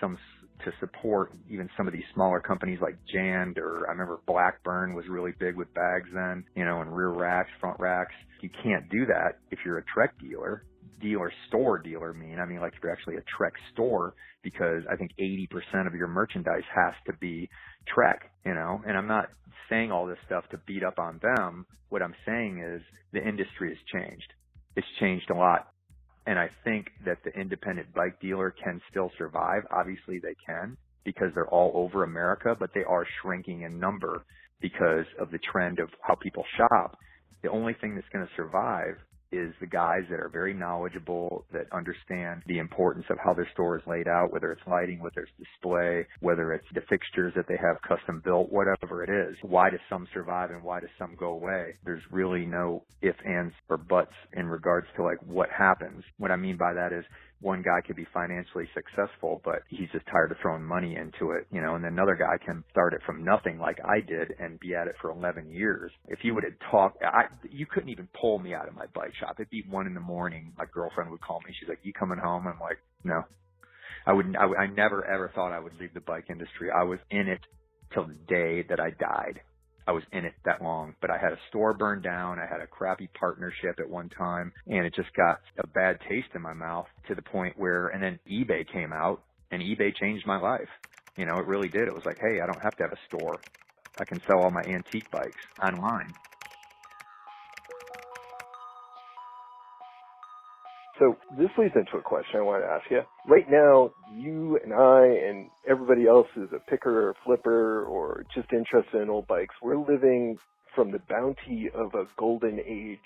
some to support even some of these smaller companies like Jandd or I remember Blackburn was really big with bags then, you know, and rear racks, front racks. You can't do that if you're a Trek dealer. Dealer store dealer mean I mean like if you're actually a Trek store because I think 80% of your merchandise has to be Trek, you know, and I'm not saying all this stuff to beat up on them. What I'm saying is the industry has changed. It's changed a lot and I think that the independent bike dealer can still survive. Obviously they can because they're all over America, but they are shrinking in number because of the trend of how people shop. The only thing that's going to survive is the guys that are very knowledgeable, that understand the importance of how their store is laid out, whether it's lighting, whether it's display, whether it's the fixtures that they have custom built, whatever it is. Why do some survive and why do some go away? There's really no if, ands, or buts in regards to like what happens. What I mean by that is one guy could be financially successful, but he's just tired of throwing money into it, you know, and another guy can start it from nothing like I did and be at it for 11 years. If you would have talked, I, you couldn't even pull me out of my bike shop. It'd be one in the morning. My girlfriend would call me. She's like, you coming home? I'm like, no. I wouldn't, I, I never ever thought I would leave the bike industry. I was in it till the day that I died. I was in it that long, but I had a store burned down. I had a crappy partnership at one time and it just got a bad taste in my mouth to the point where, and then eBay came out and eBay changed my life. You know, it really did. It was like, hey, I don't have to have a store. I can sell all my antique bikes online. So this leads into a question I want to ask you. Right now, you and I and everybody else is a picker or flipper or just interested in old bikes. We're living from the bounty of a golden age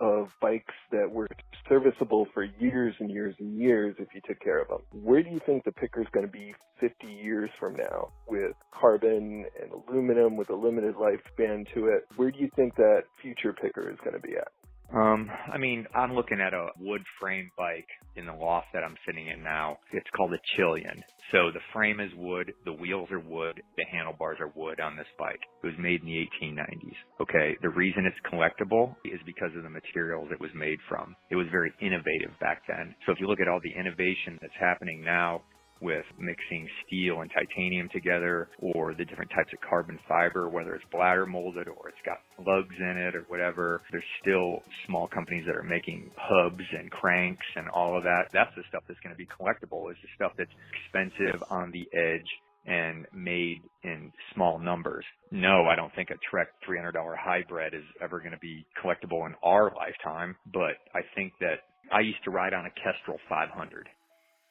of bikes that were serviceable for years and years and years if you took care of them. Where do you think the picker is going to be 50 years from now with carbon and aluminum with a limited lifespan to it? Where do you think that future picker is going to be at? Um, I mean, I'm looking at a wood frame bike in the loft that I'm sitting in now. It's called a Chilean. So the frame is wood, the wheels are wood, the handlebars are wood on this bike. It was made in the 1890s. Okay. The reason it's collectible is because of the materials it was made from. It was very innovative back then. So if you look at all the innovation that's happening now, with mixing steel and titanium together or the different types of carbon fiber, whether it's bladder molded or it's got lugs in it or whatever. There's still small companies that are making hubs and cranks and all of that. That's the stuff that's going to be collectible is the stuff that's expensive on the edge and made in small numbers. No, I don't think a Trek $300 hybrid is ever going to be collectible in our lifetime, but I think that I used to ride on a Kestrel 500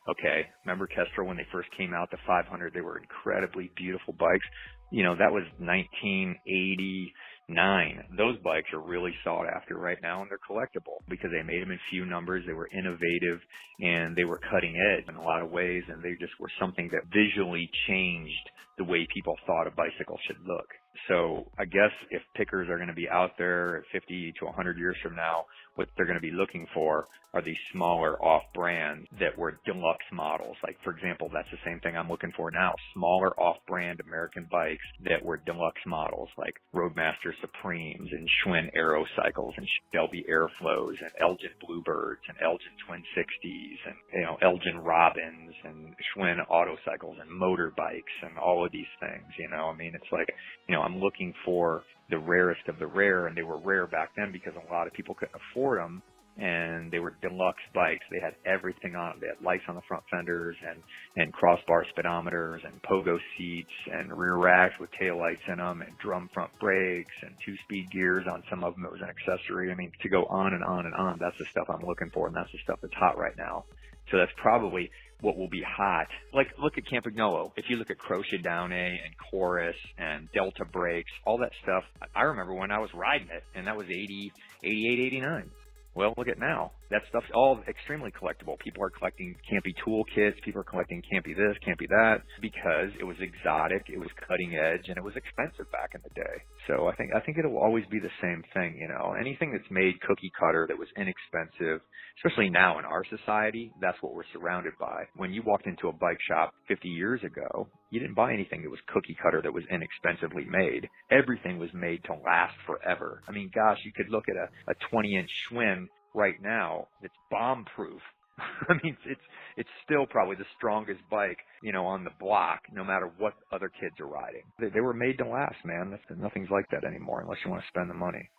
Okay. Remember Kestrel when they first came out, the 500, they were incredibly beautiful bikes. You know, that was 1989. Those bikes are really sought after right now and they're collectible because they made them in few numbers. They were innovative and they were cutting edge in a lot of ways and they just were something that visually changed the way people thought a bicycle should look. So I guess if pickers are going to be out there at 50 to 100 years from now, what they're going to be looking for are these smaller off brands that were deluxe models. Like, for example, that's the same thing I'm looking for now. Smaller off brand American bikes that were deluxe models like Roadmaster Supremes and Schwinn Aerocycles and Shelby Airflows and Elgin Bluebirds and Elgin Twin 60s and, you know, Elgin Robins and Schwinn Autocycles and motorbikes and all of these things, you know, I mean, it's like, you know, I'm looking for the rarest of the rare and they were rare back then because a lot of people couldn't afford them and they were deluxe bikes. They had everything on. They had lights on the front fenders and, and crossbar speedometers and pogo seats and rear racks with tail lights in them and drum front brakes and two speed gears on some of them. It was an accessory. I mean, to go on and on and on, that's the stuff I'm looking for and that's the stuff that's hot right now. So that's probably what will be hot. Like, look at Campagnolo. If you look at Croce d'Aune and Chorus and Delta brakes, all that stuff, I remember when I was riding it, and that was 80, 88, 89. Well, look at now. That stuff's all extremely collectible. People are collecting Campy toolkits. People are collecting Campy this, Campy that, because it was exotic, it was cutting edge, and it was expensive back in the day. So I think I think it'll always be the same thing. You know, anything that's made cookie cutter that was inexpensive, especially now in our society, that's what we're surrounded by. When you walked into a bike shop 50 years ago, you didn't buy anything that was cookie cutter that was inexpensively made. Everything was made to last forever. I mean, gosh, you could look at a, a 20 inch Schwinn right now that's bomb proof. I mean, it's it's still probably the strongest bike, you know, on the block, no matter what other kids are riding. They, they were made to last, man. That's, nothing's like that anymore unless you want to spend the money.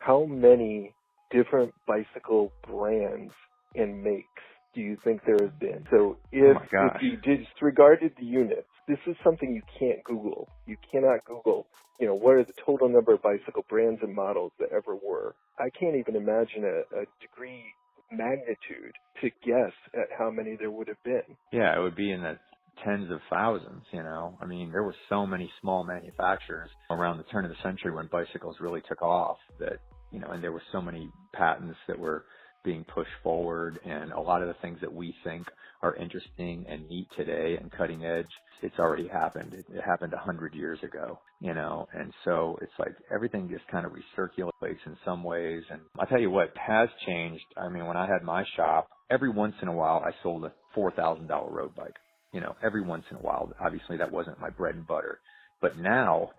How many different bicycle brands and makes do you think there has been? So if, oh if you disregarded the units, this is something you can't Google. You cannot Google, you know, what are the total number of bicycle brands and models that ever were. I can't even imagine a, a degree magnitude to guess at how many there would have been. Yeah, it would be in the tens of thousands, you know. I mean, there were so many small manufacturers around the turn of the century when bicycles really took off that, you know, and there were so many patents that were being pushed forward and a lot of the things that we think are interesting and neat today and cutting edge it's already happened. It, happened a hundred years ago you know? And so it's like everything just kind of recirculates in some ways. And i tell you what has changed. I mean when i had my shop every once in a while i sold a four thousand dollar road bike you know every once in a while. Obviously that wasn't my bread and butter. But now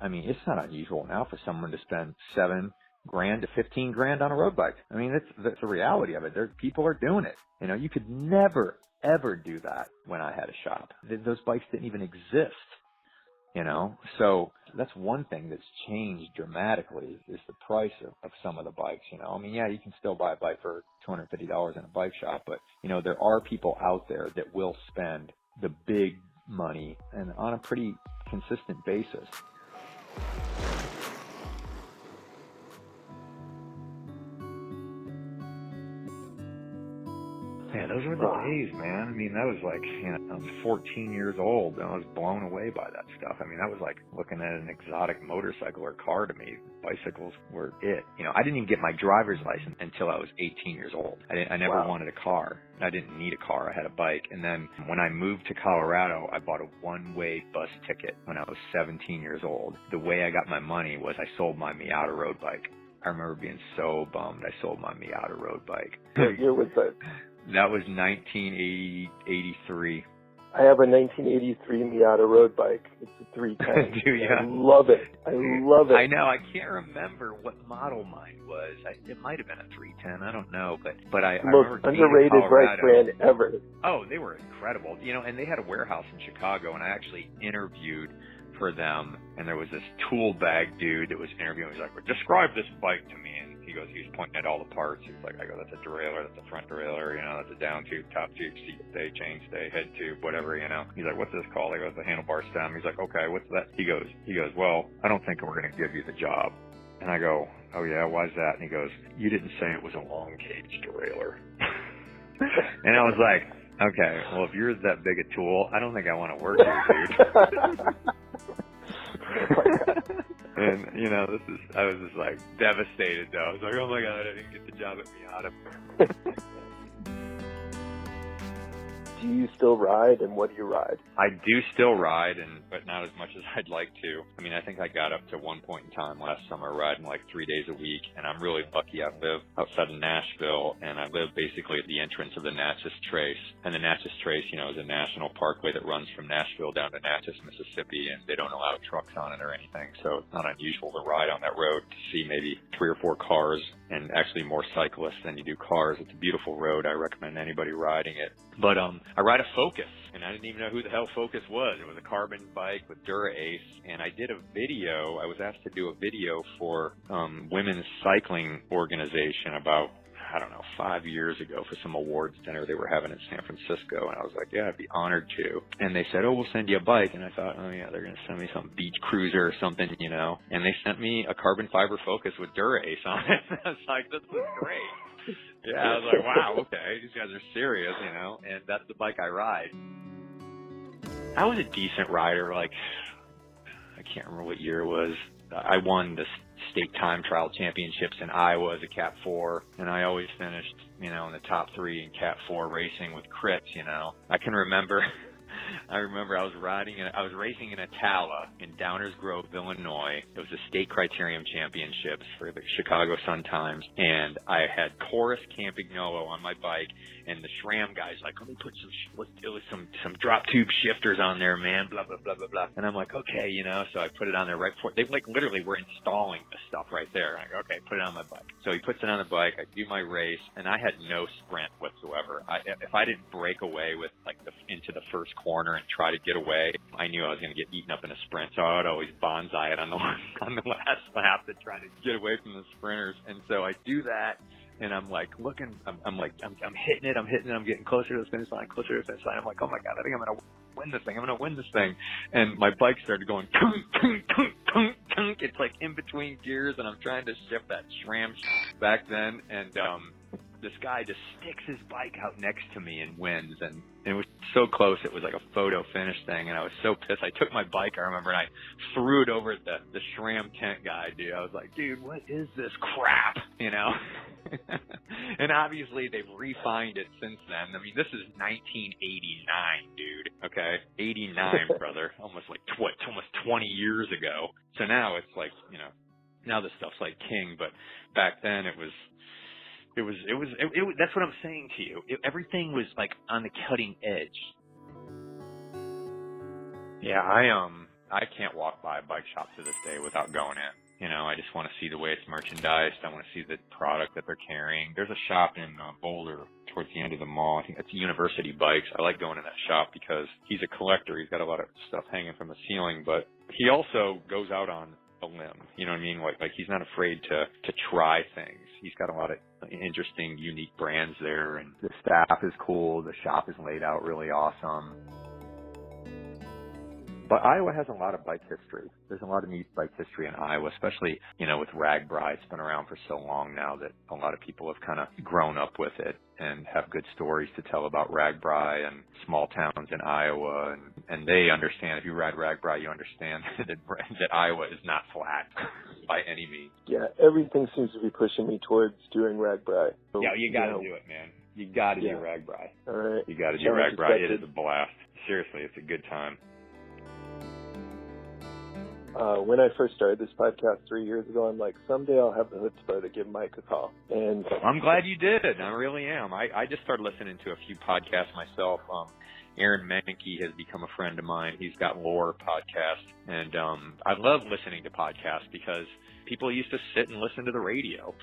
i mean it's not unusual now for someone to spend seven grand to 15 grand on a road bike. I mean, that's, that's the reality of it. There, people are doing it. You know, you could never, ever do that when I had a shop. Those bikes didn't even exist. You know, so that's one thing that's changed dramatically is the price of, of some of the bikes. You know, I mean, yeah, you can still buy a bike for $250 in a bike shop, but you know, there are people out there that will spend the big money and on a pretty consistent basis. Yeah, those were the days, man. I mean, that was like, you know, I was 14 years old and I was blown away by that stuff. I mean, that was like looking at an exotic motorcycle or car to me. Bicycles were it. You know, I didn't even get my driver's license until I was 18 years old. I, didn't, I never wow. wanted a car. I didn't need a car. I had a bike. And then when I moved to Colorado, I bought a one-way bus ticket when I was 17 years old. The way I got my money was I sold my Miyata road bike. I remember being so bummed I sold my Miyata road bike. What year was that? That was 1983. I have a 1983 Miyata road bike. It's a 310. Do you? I love it. I love it. I know. I can't remember what model mine was. I, it might have been a 310. I don't know, but but I, the I most underrated bike brand ever. Oh, they were incredible. You know, and they had a warehouse in Chicago, and I actually interviewed for them. And there was this tool bag dude that was interviewing. He's like, "Describe this bike to me." And he goes, he was pointing at all the parts. He's like, "I go, that's a derailleur, that's a front derailleur, you know, that's a down tube, top tube, seat stay, chain stay, head tube, whatever, you know." He's like, "What's this called?" He goes, "The handlebar stem." He's like, "Okay, what's that?" He goes, he goes, "Well, I don't think we're going to give you the job." And I go, "Oh yeah, why's that?" And he goes, "You didn't say it was a long cage derailleur." and I was like, "Okay, well if you're that big a tool, I don't think I want to work here, dude." and you know, this is I was just like devastated though. I was like, oh my god, I didn't get the job at Miyata. do you still ride and what do you ride? I do still ride, and but not as much as I'd like to. I mean, I think I got up to one point in time last summer riding like three days a week, and I'm really lucky. I live outside of Nashville, and I live basically at the entrance of the Natchez Trace. And the Natchez Trace, you know, is a national parkway that runs from Nashville down to Natchez, Mississippi, and they don't allow trucks on it or anything, so it's not unusual to ride on that road to see maybe three or four cars, and actually more cyclists than you do cars. It's a beautiful road. I recommend anybody riding it. But um, I ride a Focus, and I didn't even know who the hell Focus was. It was a carbon bike with Dura Ace, and I did a video. I was asked to do a video for um, women's cycling organization about I don't know, five years ago for some awards dinner they were having in San Francisco. And I was like, yeah, I'd be honored to. And they said, oh, we'll send you a bike. And I thought, oh yeah, they're going to send me some beach cruiser or something, you know. And they sent me a carbon fiber Focus with Dura Ace on it. I was like, this is great. Yeah, I was like, wow, okay, these guys are serious, you know. And that's the bike I ride. I was a decent rider, like, I can't remember what year it was. I won the state time trial championships in Iowa as a Cat 4, and I always finished, you know, in the top three in Cat 4 racing with crits, you know. I can remember, I remember I was riding, in, I was racing in Attala in Downers Grove, Illinois. It was the state criterium championships for the Chicago Sun-Times, and I had Chorus Campagnolo on my bike, and the SRAM guy's like, let me put some, let's do some, some drop tube shifters on there, man, blah, blah, blah, blah, blah. And I'm like, okay, you know, so I put it on there right before, they like literally were installing the stuff right there. I'm like, okay, put it on my bike. So he puts it on the bike, I do my race, and I had no sprint whatsoever. I, if I didn't break away with like the, into the first corner and try to get away, I knew I was going to get eaten up in a sprint. So I would always bonsai it on the, on the last lap to try to get away from the sprinters. And so I do that and I'm like looking, I'm, I'm like, I'm, I'm hitting it, I'm hitting it, I'm getting closer to the finish line, closer to the finish line. I'm like, oh my god, I think I'm gonna win this thing, I'm gonna win this thing. And my bike started going, tunk, tunk, tunk, tunk, tunk. It's like in between gears, and I'm trying to shift that SRAM back then, and um, this guy just sticks his bike out next to me and wins and, and it was so close it was like a photo finish thing and I was so pissed. I took my bike I remember and I threw it over at the the SRAM tent guy, dude. I was like, dude, what is this crap? You know? and obviously they've refined it since then. I mean this is nineteen eighty nine, dude. Okay? Eighty nine, brother. Almost like what almost twenty years ago. So now it's like, you know, now this stuff's like king, but back then it was it was, it was, it, it, that's what I'm saying to you. It, everything was like on the cutting edge. Yeah, I um, I can't walk by a bike shop to this day without going in. You know, I just want to see the way it's merchandised. I want to see the product that they're carrying. There's a shop in uh, Boulder towards the end of the mall. I think it's University Bikes. I like going in that shop because he's a collector. He's got a lot of stuff hanging from the ceiling, but he also goes out on a limb. You know what I mean? Like, like he's not afraid to to try things. He's got a lot of interesting, unique brands there, and the staff is cool. The shop is laid out really awesome. But Iowa has a lot of bike history. There's a lot of neat bike history in Iowa, especially, you know, with RAGBRAI. It's been around for so long now that a lot of people have kind of grown up with it and have good stories to tell about RAGBRAI and small towns in Iowa. And, and they understand, if you ride RAGBRAI, you understand that, that Iowa is not flat by any means. Yeah, everything seems to be pushing me towards doing RAGBRAI. So, yeah, you got to you know, do it, man. You got to yeah. do RAGBRAI. All right. You got to do RAGBRAI. It is a blast. Seriously, it's a good time. Uh, when I first started this podcast three years ago, I'm like, someday I'll have the chutzpah to give Mike a call. And I'm glad you did. I really am. I, I just started listening to a few podcasts myself. Um, Aaron Mahnke has become a friend of mine. He's got Lore podcast, and um, I love listening to podcasts because people used to sit and listen to the radio,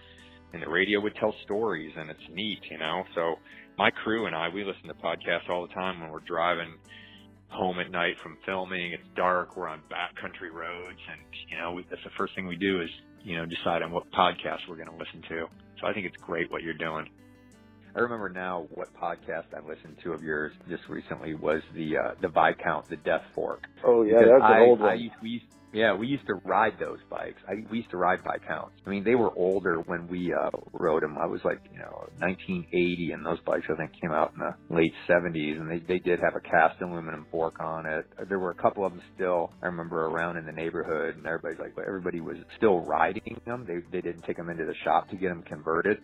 and the radio would tell stories, and it's neat, you know. So my crew and I, we listen to podcasts all the time when we're driving home at night from filming. It's dark. We're on backcountry roads, and you know we, that's the first thing we do is you know decide on what podcast we're going to listen to. So I think it's great what you're doing. I remember now what podcast I listened to of yours just recently was the uh, the Viscount, the Death Fork. Oh yeah, that's an old one. I used, we used, yeah, we used to ride those bikes. I, we used to ride Viscounts. I mean, they were older when we uh, rode them. I was like, you know, 1980, and those bikes I think came out in the late 70s, and they they did have a cast aluminum fork on it. There were a couple of them still. I remember around in the neighborhood, and everybody's like, everybody was still riding them. They they didn't take them into the shop to get them converted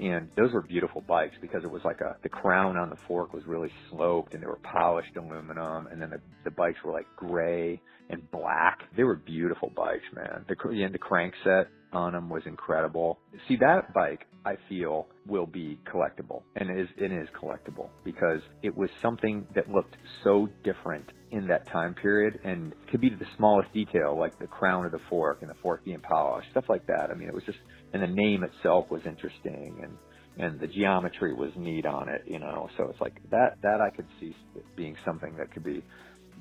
And those were beautiful bikes because it was like a, the crown on the fork was really sloped and they were polished aluminum. And then the, the bikes were like gray and black. They were beautiful bikes, man. The, and the crank set on them was incredible. See that bike, I feel will be collectible and is, it is collectible because it was something that looked so different in that time period and could be the smallest detail, like the crown of the fork and the fork being polished, stuff like that. I mean, it was just, and the name itself was interesting and, and the geometry was neat on it, you know, so it's like that, that I could see being something that could be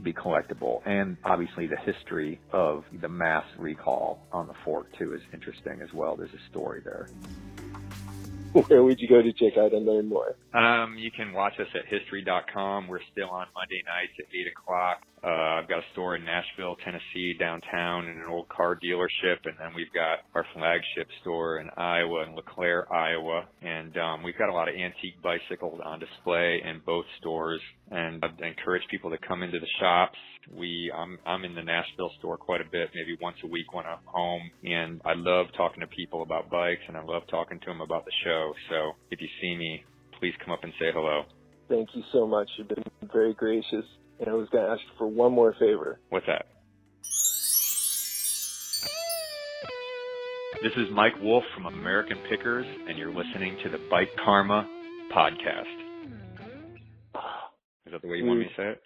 be collectible. And obviously the history of the mass recall on the fork too is interesting as well. There's a story there. Where would you go to check out and learn more? Um, you can watch us at history.com. We're still on Monday nights at 8 o'clock. Uh, I've got a store in Nashville, Tennessee, downtown, in an old car dealership, and then we've got our flagship store in Iowa, in LeClaire, Iowa, and um, we've got a lot of antique bicycles on display in both stores. And I encourage people to come into the shops. We, I'm, I'm in the Nashville store quite a bit, maybe once a week when I'm home, and I love talking to people about bikes, and I love talking to them about the show. So if you see me, please come up and say hello. Thank you so much. You've been very gracious. And I was going to ask you for one more favor. What's that? This is Mike Wolfe from American Pickers, and you're listening to the Bike Karma podcast. Is that the way you want me to say it?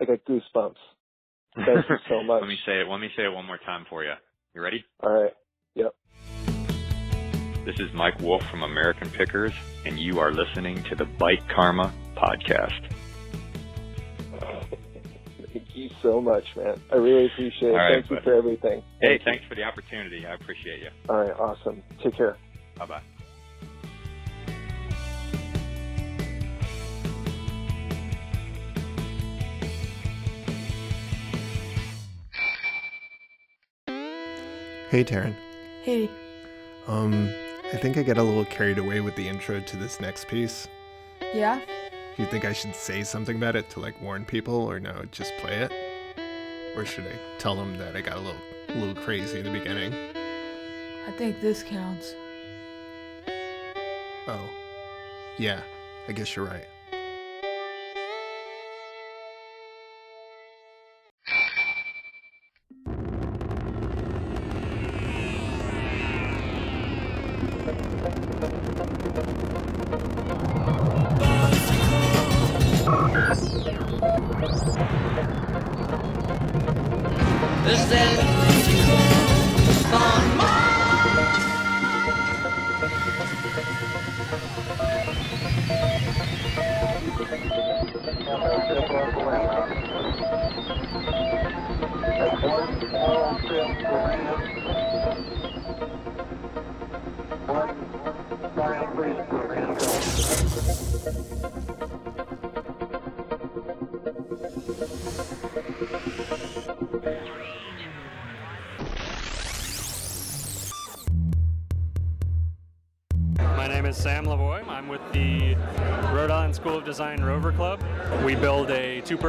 I got goosebumps. Thank you so much. Let me say it. Let me say it one more time for you. You ready? All right. Yep. This is Mike Wolfe from American Pickers, and you are listening to the Bike Karma podcast. Thank you so much, man. I really appreciate it. Right, Thank you for everything. Hey, Thank you. thanks for the opportunity. I appreciate you. All right, awesome. Take care. Bye bye. Hey, Tarran. Hey, Um, I think I get a little carried away with the intro to this next piece. yeah? Do you think I should say something about it to like warn people, or no, just play it? Or should I tell them that I got a little, a little crazy in the beginning? I think this counts. Oh, yeah, I guess you're right. My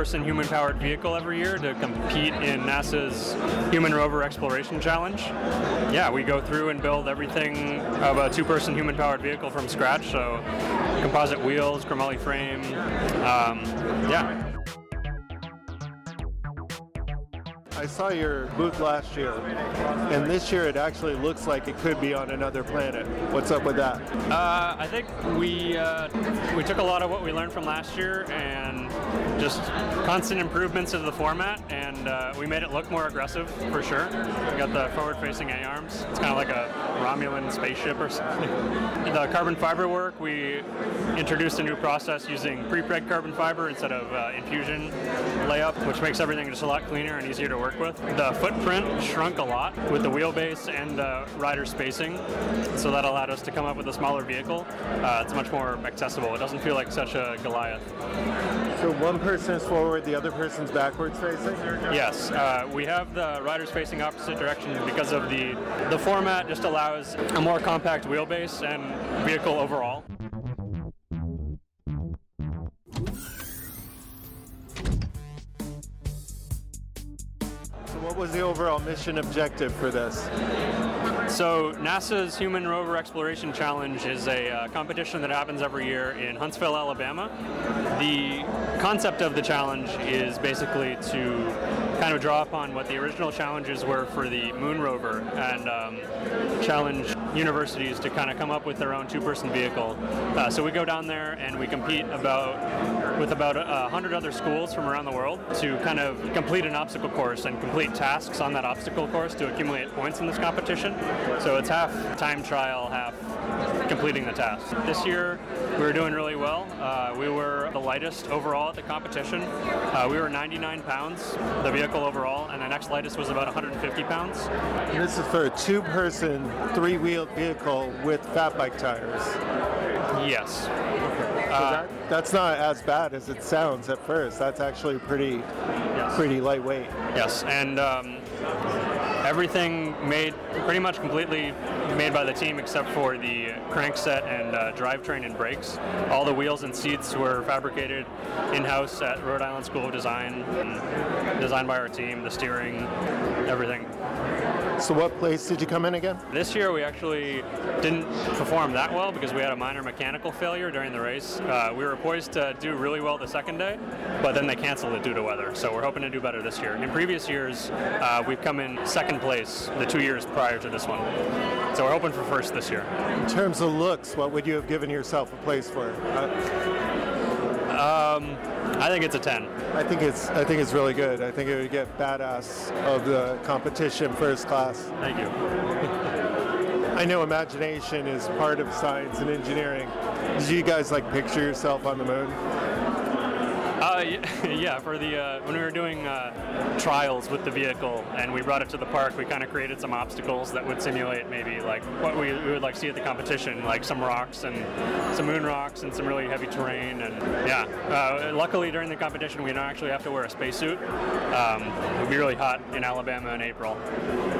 person human powered vehicle every year to compete in NASA's Human Rover Exploration Challenge. Yeah, we go through and build everything of a two person human powered vehicle from scratch. So, composite wheels, chromoly frame. Um, yeah. I saw your booth last year, and this year it actually looks like it could be on another planet. What's up with that? Uh, I think we uh, we took a lot of what we learned from last year and just constant improvements of the format, and uh, we made it look more aggressive for sure. We got the forward-facing A arms. It's kind of like a Romulan spaceship or something. the carbon fiber work, we introduced a new process using pre-preg carbon fiber instead of uh, infusion layup, which makes everything just a lot cleaner and easier to work with. The footprint shrunk a lot with the wheelbase and the rider spacing, so that allowed us to come up with a smaller vehicle. Uh, it's much more accessible. It doesn't feel like such a Goliath. So one is forward, the other person's backwards facing? Yes, uh, we have the riders facing opposite direction because of the the format just allows a more compact wheelbase and vehicle overall. So what was the overall mission objective for this? So NASA's Human Rover Exploration Challenge is a uh, competition that happens every year in Huntsville, Alabama. The concept of the challenge is basically to kind of draw upon what the original challenges were for the Moon rover and um, challenge universities to kind of come up with their own two-person vehicle. Uh, so we go down there and we compete about with about a hundred other schools from around the world to kind of complete an obstacle course and complete tasks on that obstacle course to accumulate points in this competition. So it's half time trial, half completing the task. This year we were doing really well. Uh, we were the lightest overall at the competition. Uh, we were 99 pounds, the vehicle overall, and the next lightest was about 150 pounds. And this is for a two-person, three-wheeled vehicle with fat bike tires. Yes. So that, that's not as bad as it sounds at first. That's actually pretty, pretty lightweight. Yes, and um, everything made pretty much completely made by the team except for the crankset and uh, drivetrain and brakes. All the wheels and seats were fabricated in-house at Rhode Island School of Design, and designed by our team. The steering, everything. So what place did you come in again? This year we actually didn't perform that well because we had a minor mechanical failure during the race. Uh, we were poised to do really well the second day, but then they canceled it due to weather. So we're hoping to do better this year. In previous years, uh, we've come in second place the two years prior to this one. So we're hoping for first this year. In terms of looks, what would you have given yourself a place for? Uh, Um, I think it's a 10. I think it's I think it's really good. I think it would get badass of the competition first class. Thank you. I know imagination is part of science and engineering. Did you guys like picture yourself on the moon? Uh, yeah, for the uh, when we were doing uh, trials with the vehicle and we brought it to the park, we kind of created some obstacles that would simulate maybe like what we, we would like see at the competition, like some rocks and some moon rocks and some really heavy terrain. And yeah, uh, luckily during the competition we don't actually have to wear a spacesuit. Um, it would be really hot in Alabama in April.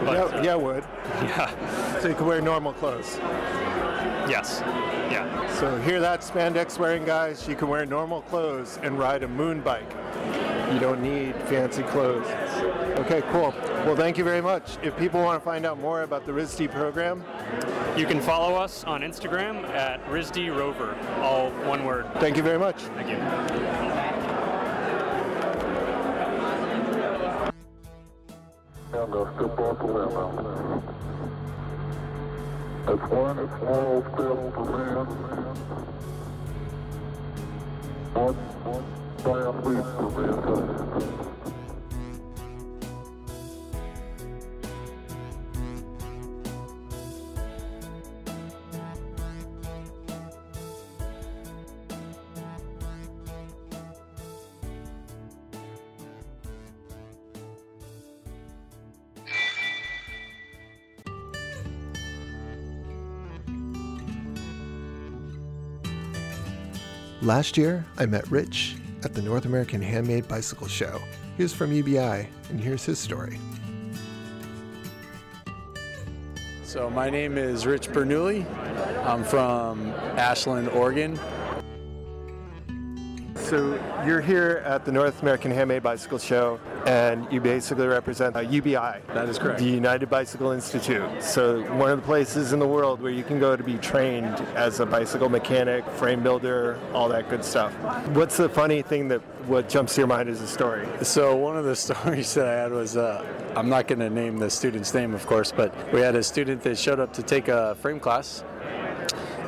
But, yeah, uh, yeah, it would. yeah, So you could wear normal clothes. yes. So hear that, spandex wearing guys? You can wear normal clothes and ride a moon bike. You don't need fancy clothes. Okay, cool. Well, thank you very much. If people want to find out more about the RISD program, You can follow us on Instagram at RISD Rover, all one word. thank you very much. Thank you. That's one small step for man. One, one giant leap for mankind. Last year, I met Rich at the North American Handmade Bicycle Show. He from UBI, and here's his story. So my name is Rich Bernoulli. I'm from Ashland, Oregon. So you're here at the North American Handmade Bicycle Show, and you basically represent uh, UBI. That is correct. The United Bicycle Institute. So one of the places in the world where you can go to be trained as a bicycle mechanic, frame builder, all that good stuff. What's the funny thing that what jumps to your mind as a story? So one of the stories that I had was, uh, I'm not going to name the student's name, of course, but we had a student that showed up to take a frame class.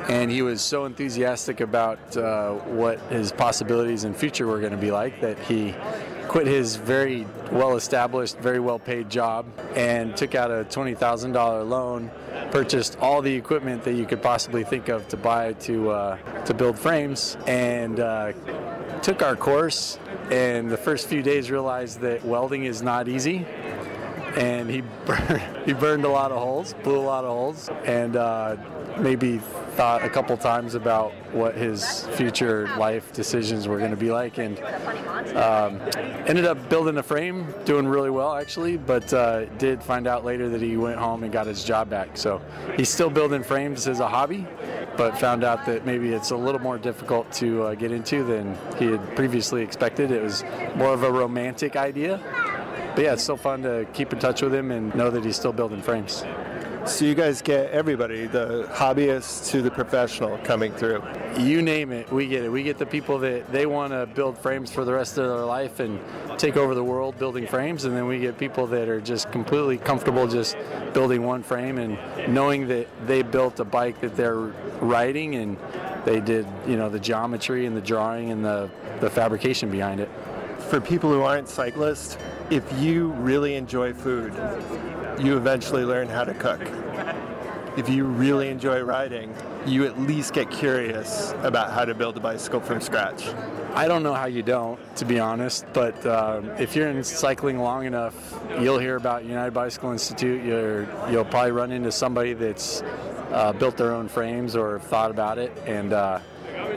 And he was so enthusiastic about uh, what his possibilities in future were going to be like that he quit his very well established, very well paid job and took out a $20,000 loan, purchased all the equipment that you could possibly think of to buy to, uh, to build frames, and uh, took our course. And the first few days realized that welding is not easy and he burned, he burned a lot of holes, blew a lot of holes, and uh, maybe thought a couple times about what his future life decisions were going to be like, and um, ended up building a frame, doing really well actually, but uh, did find out later that he went home and got his job back. So he's still building frames as a hobby, but found out that maybe it's a little more difficult to uh, get into than he had previously expected. It was more of a romantic idea. But yeah, it's still fun to keep in touch with him and know that he's still building frames. So you guys get everybody, the hobbyists to the professional coming through. You name it, we get it. We get the people that they want to build frames for the rest of their life and take over the world building frames, and then we get people that are just completely comfortable just building one frame and knowing that they built a bike that they're riding and they did, you know, the geometry and the drawing and the, the fabrication behind it. For people who aren't cyclists, if you really enjoy food, you eventually learn how to cook. If you really enjoy riding, you at least get curious about how to build a bicycle from scratch. I don't know how you don't, to be honest, but um, if you're in cycling long enough, you'll hear about United Bicycle Institute. You're, you'll probably run into somebody that's uh, built their own frames or thought about it, and uh,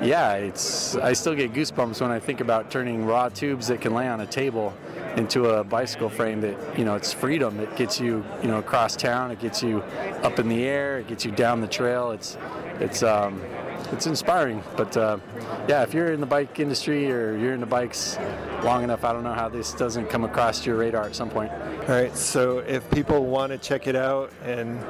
yeah, it's. I still get goosebumps when I think about turning raw tubes that can lay on a table into a bicycle frame that you know it's freedom. It gets you you know across town. It gets you up in the air. It gets you down the trail. It's it's um, it's inspiring. But uh, yeah if you're in the bike industry or you're in the bikes long enough i don't know how this doesn't come across your radar at some point. All right. So if people want to check it out and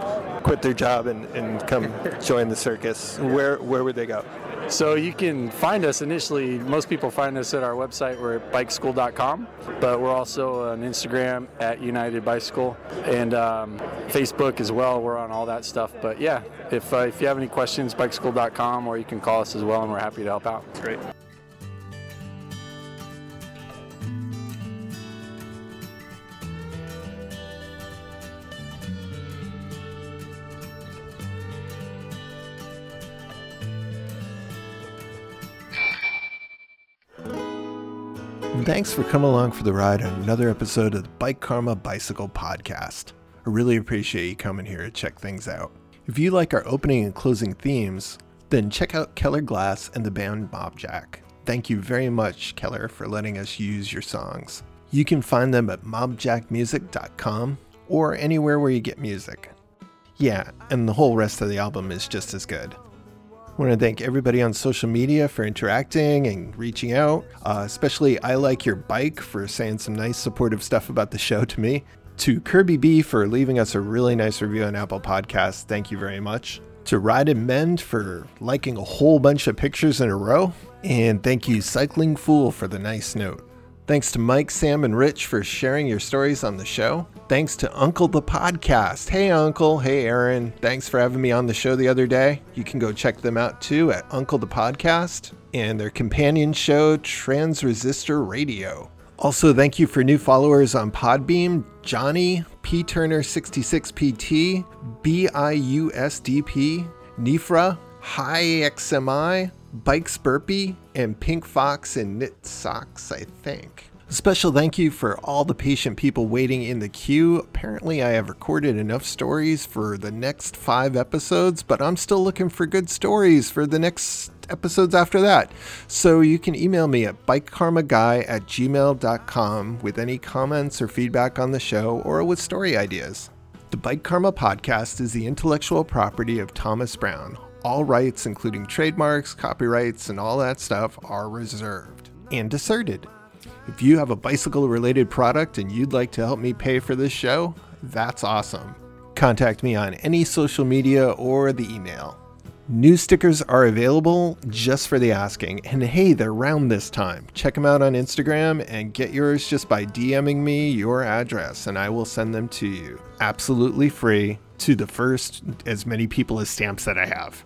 quit their job and, and come join the circus where where would they go so you can find us initially, most people find us at our website, we're at bikeschool.com, but we're also on Instagram at United Bicycle and um, Facebook as well. We're on all that stuff. But yeah, if, uh, if you have any questions, bikeschool.com, or you can call us as well, and we're happy to help out. Great. Thanks for coming along for the ride on another episode of the Bike Karma Bicycle Podcast. I really appreciate you coming here to check things out. If you like our opening and closing themes, then check out Keller Glass and the band Mob Jack. Thank you very much, Keller, for letting us use your songs. You can find them at mobjackmusic.com or anywhere where you get music. Yeah, and the whole rest of the album is just as good. I want to thank everybody on social media for interacting and reaching out, uh, especially I Like Your Bike for saying some nice supportive stuff about the show to me. To Kirby B for leaving us a really nice review on Apple Podcasts. Thank you very much. To Ride and Mend for liking a whole bunch of pictures in a row. And thank you, Cycling Fool, for the nice note. Thanks to Mike, Sam, and Rich for sharing your stories on the show. Thanks to Uncle the Podcast. Hey, Uncle. Hey, Aaron. Thanks for having me on the show the other day. You can go check them out too at Uncle the Podcast and their companion show, Transresistor Radio. Also, thank you for new followers on Podbean Johnny, P Turner 66PT, BIUSDP, Nifra, Hi XMI, Bikes Burpee, and Pink Fox and Knit Socks, I think. A special thank you for all the patient people waiting in the queue. Apparently, I have recorded enough stories for the next five episodes, but I'm still looking for good stories for the next episodes after that. So you can email me at bikekarmaguy at gmail.com with any comments or feedback on the show or with story ideas. The Bike Karma podcast is the intellectual property of Thomas Brown. All rights, including trademarks, copyrights, and all that stuff, are reserved and asserted. If you have a bicycle related product and you'd like to help me pay for this show, that's awesome. Contact me on any social media or the email. New stickers are available just for the asking, and hey, they're round this time. Check them out on Instagram and get yours just by DMing me your address, and I will send them to you absolutely free to the first as many people as stamps that I have.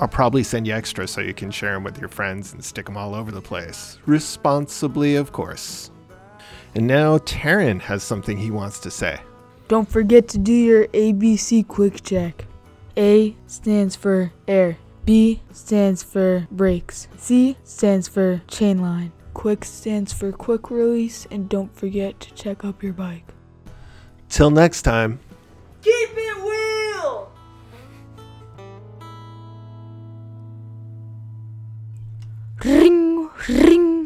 I'll probably send you extra so you can share them with your friends and stick them all over the place. Responsibly, of course. And now Tarran has something he wants to say. Don't forget to do your ABC quick check. A stands for air. B stands for brakes. C stands for chain line. Quick stands for quick release. And don't forget to check up your bike. Till next time. Ring, ring.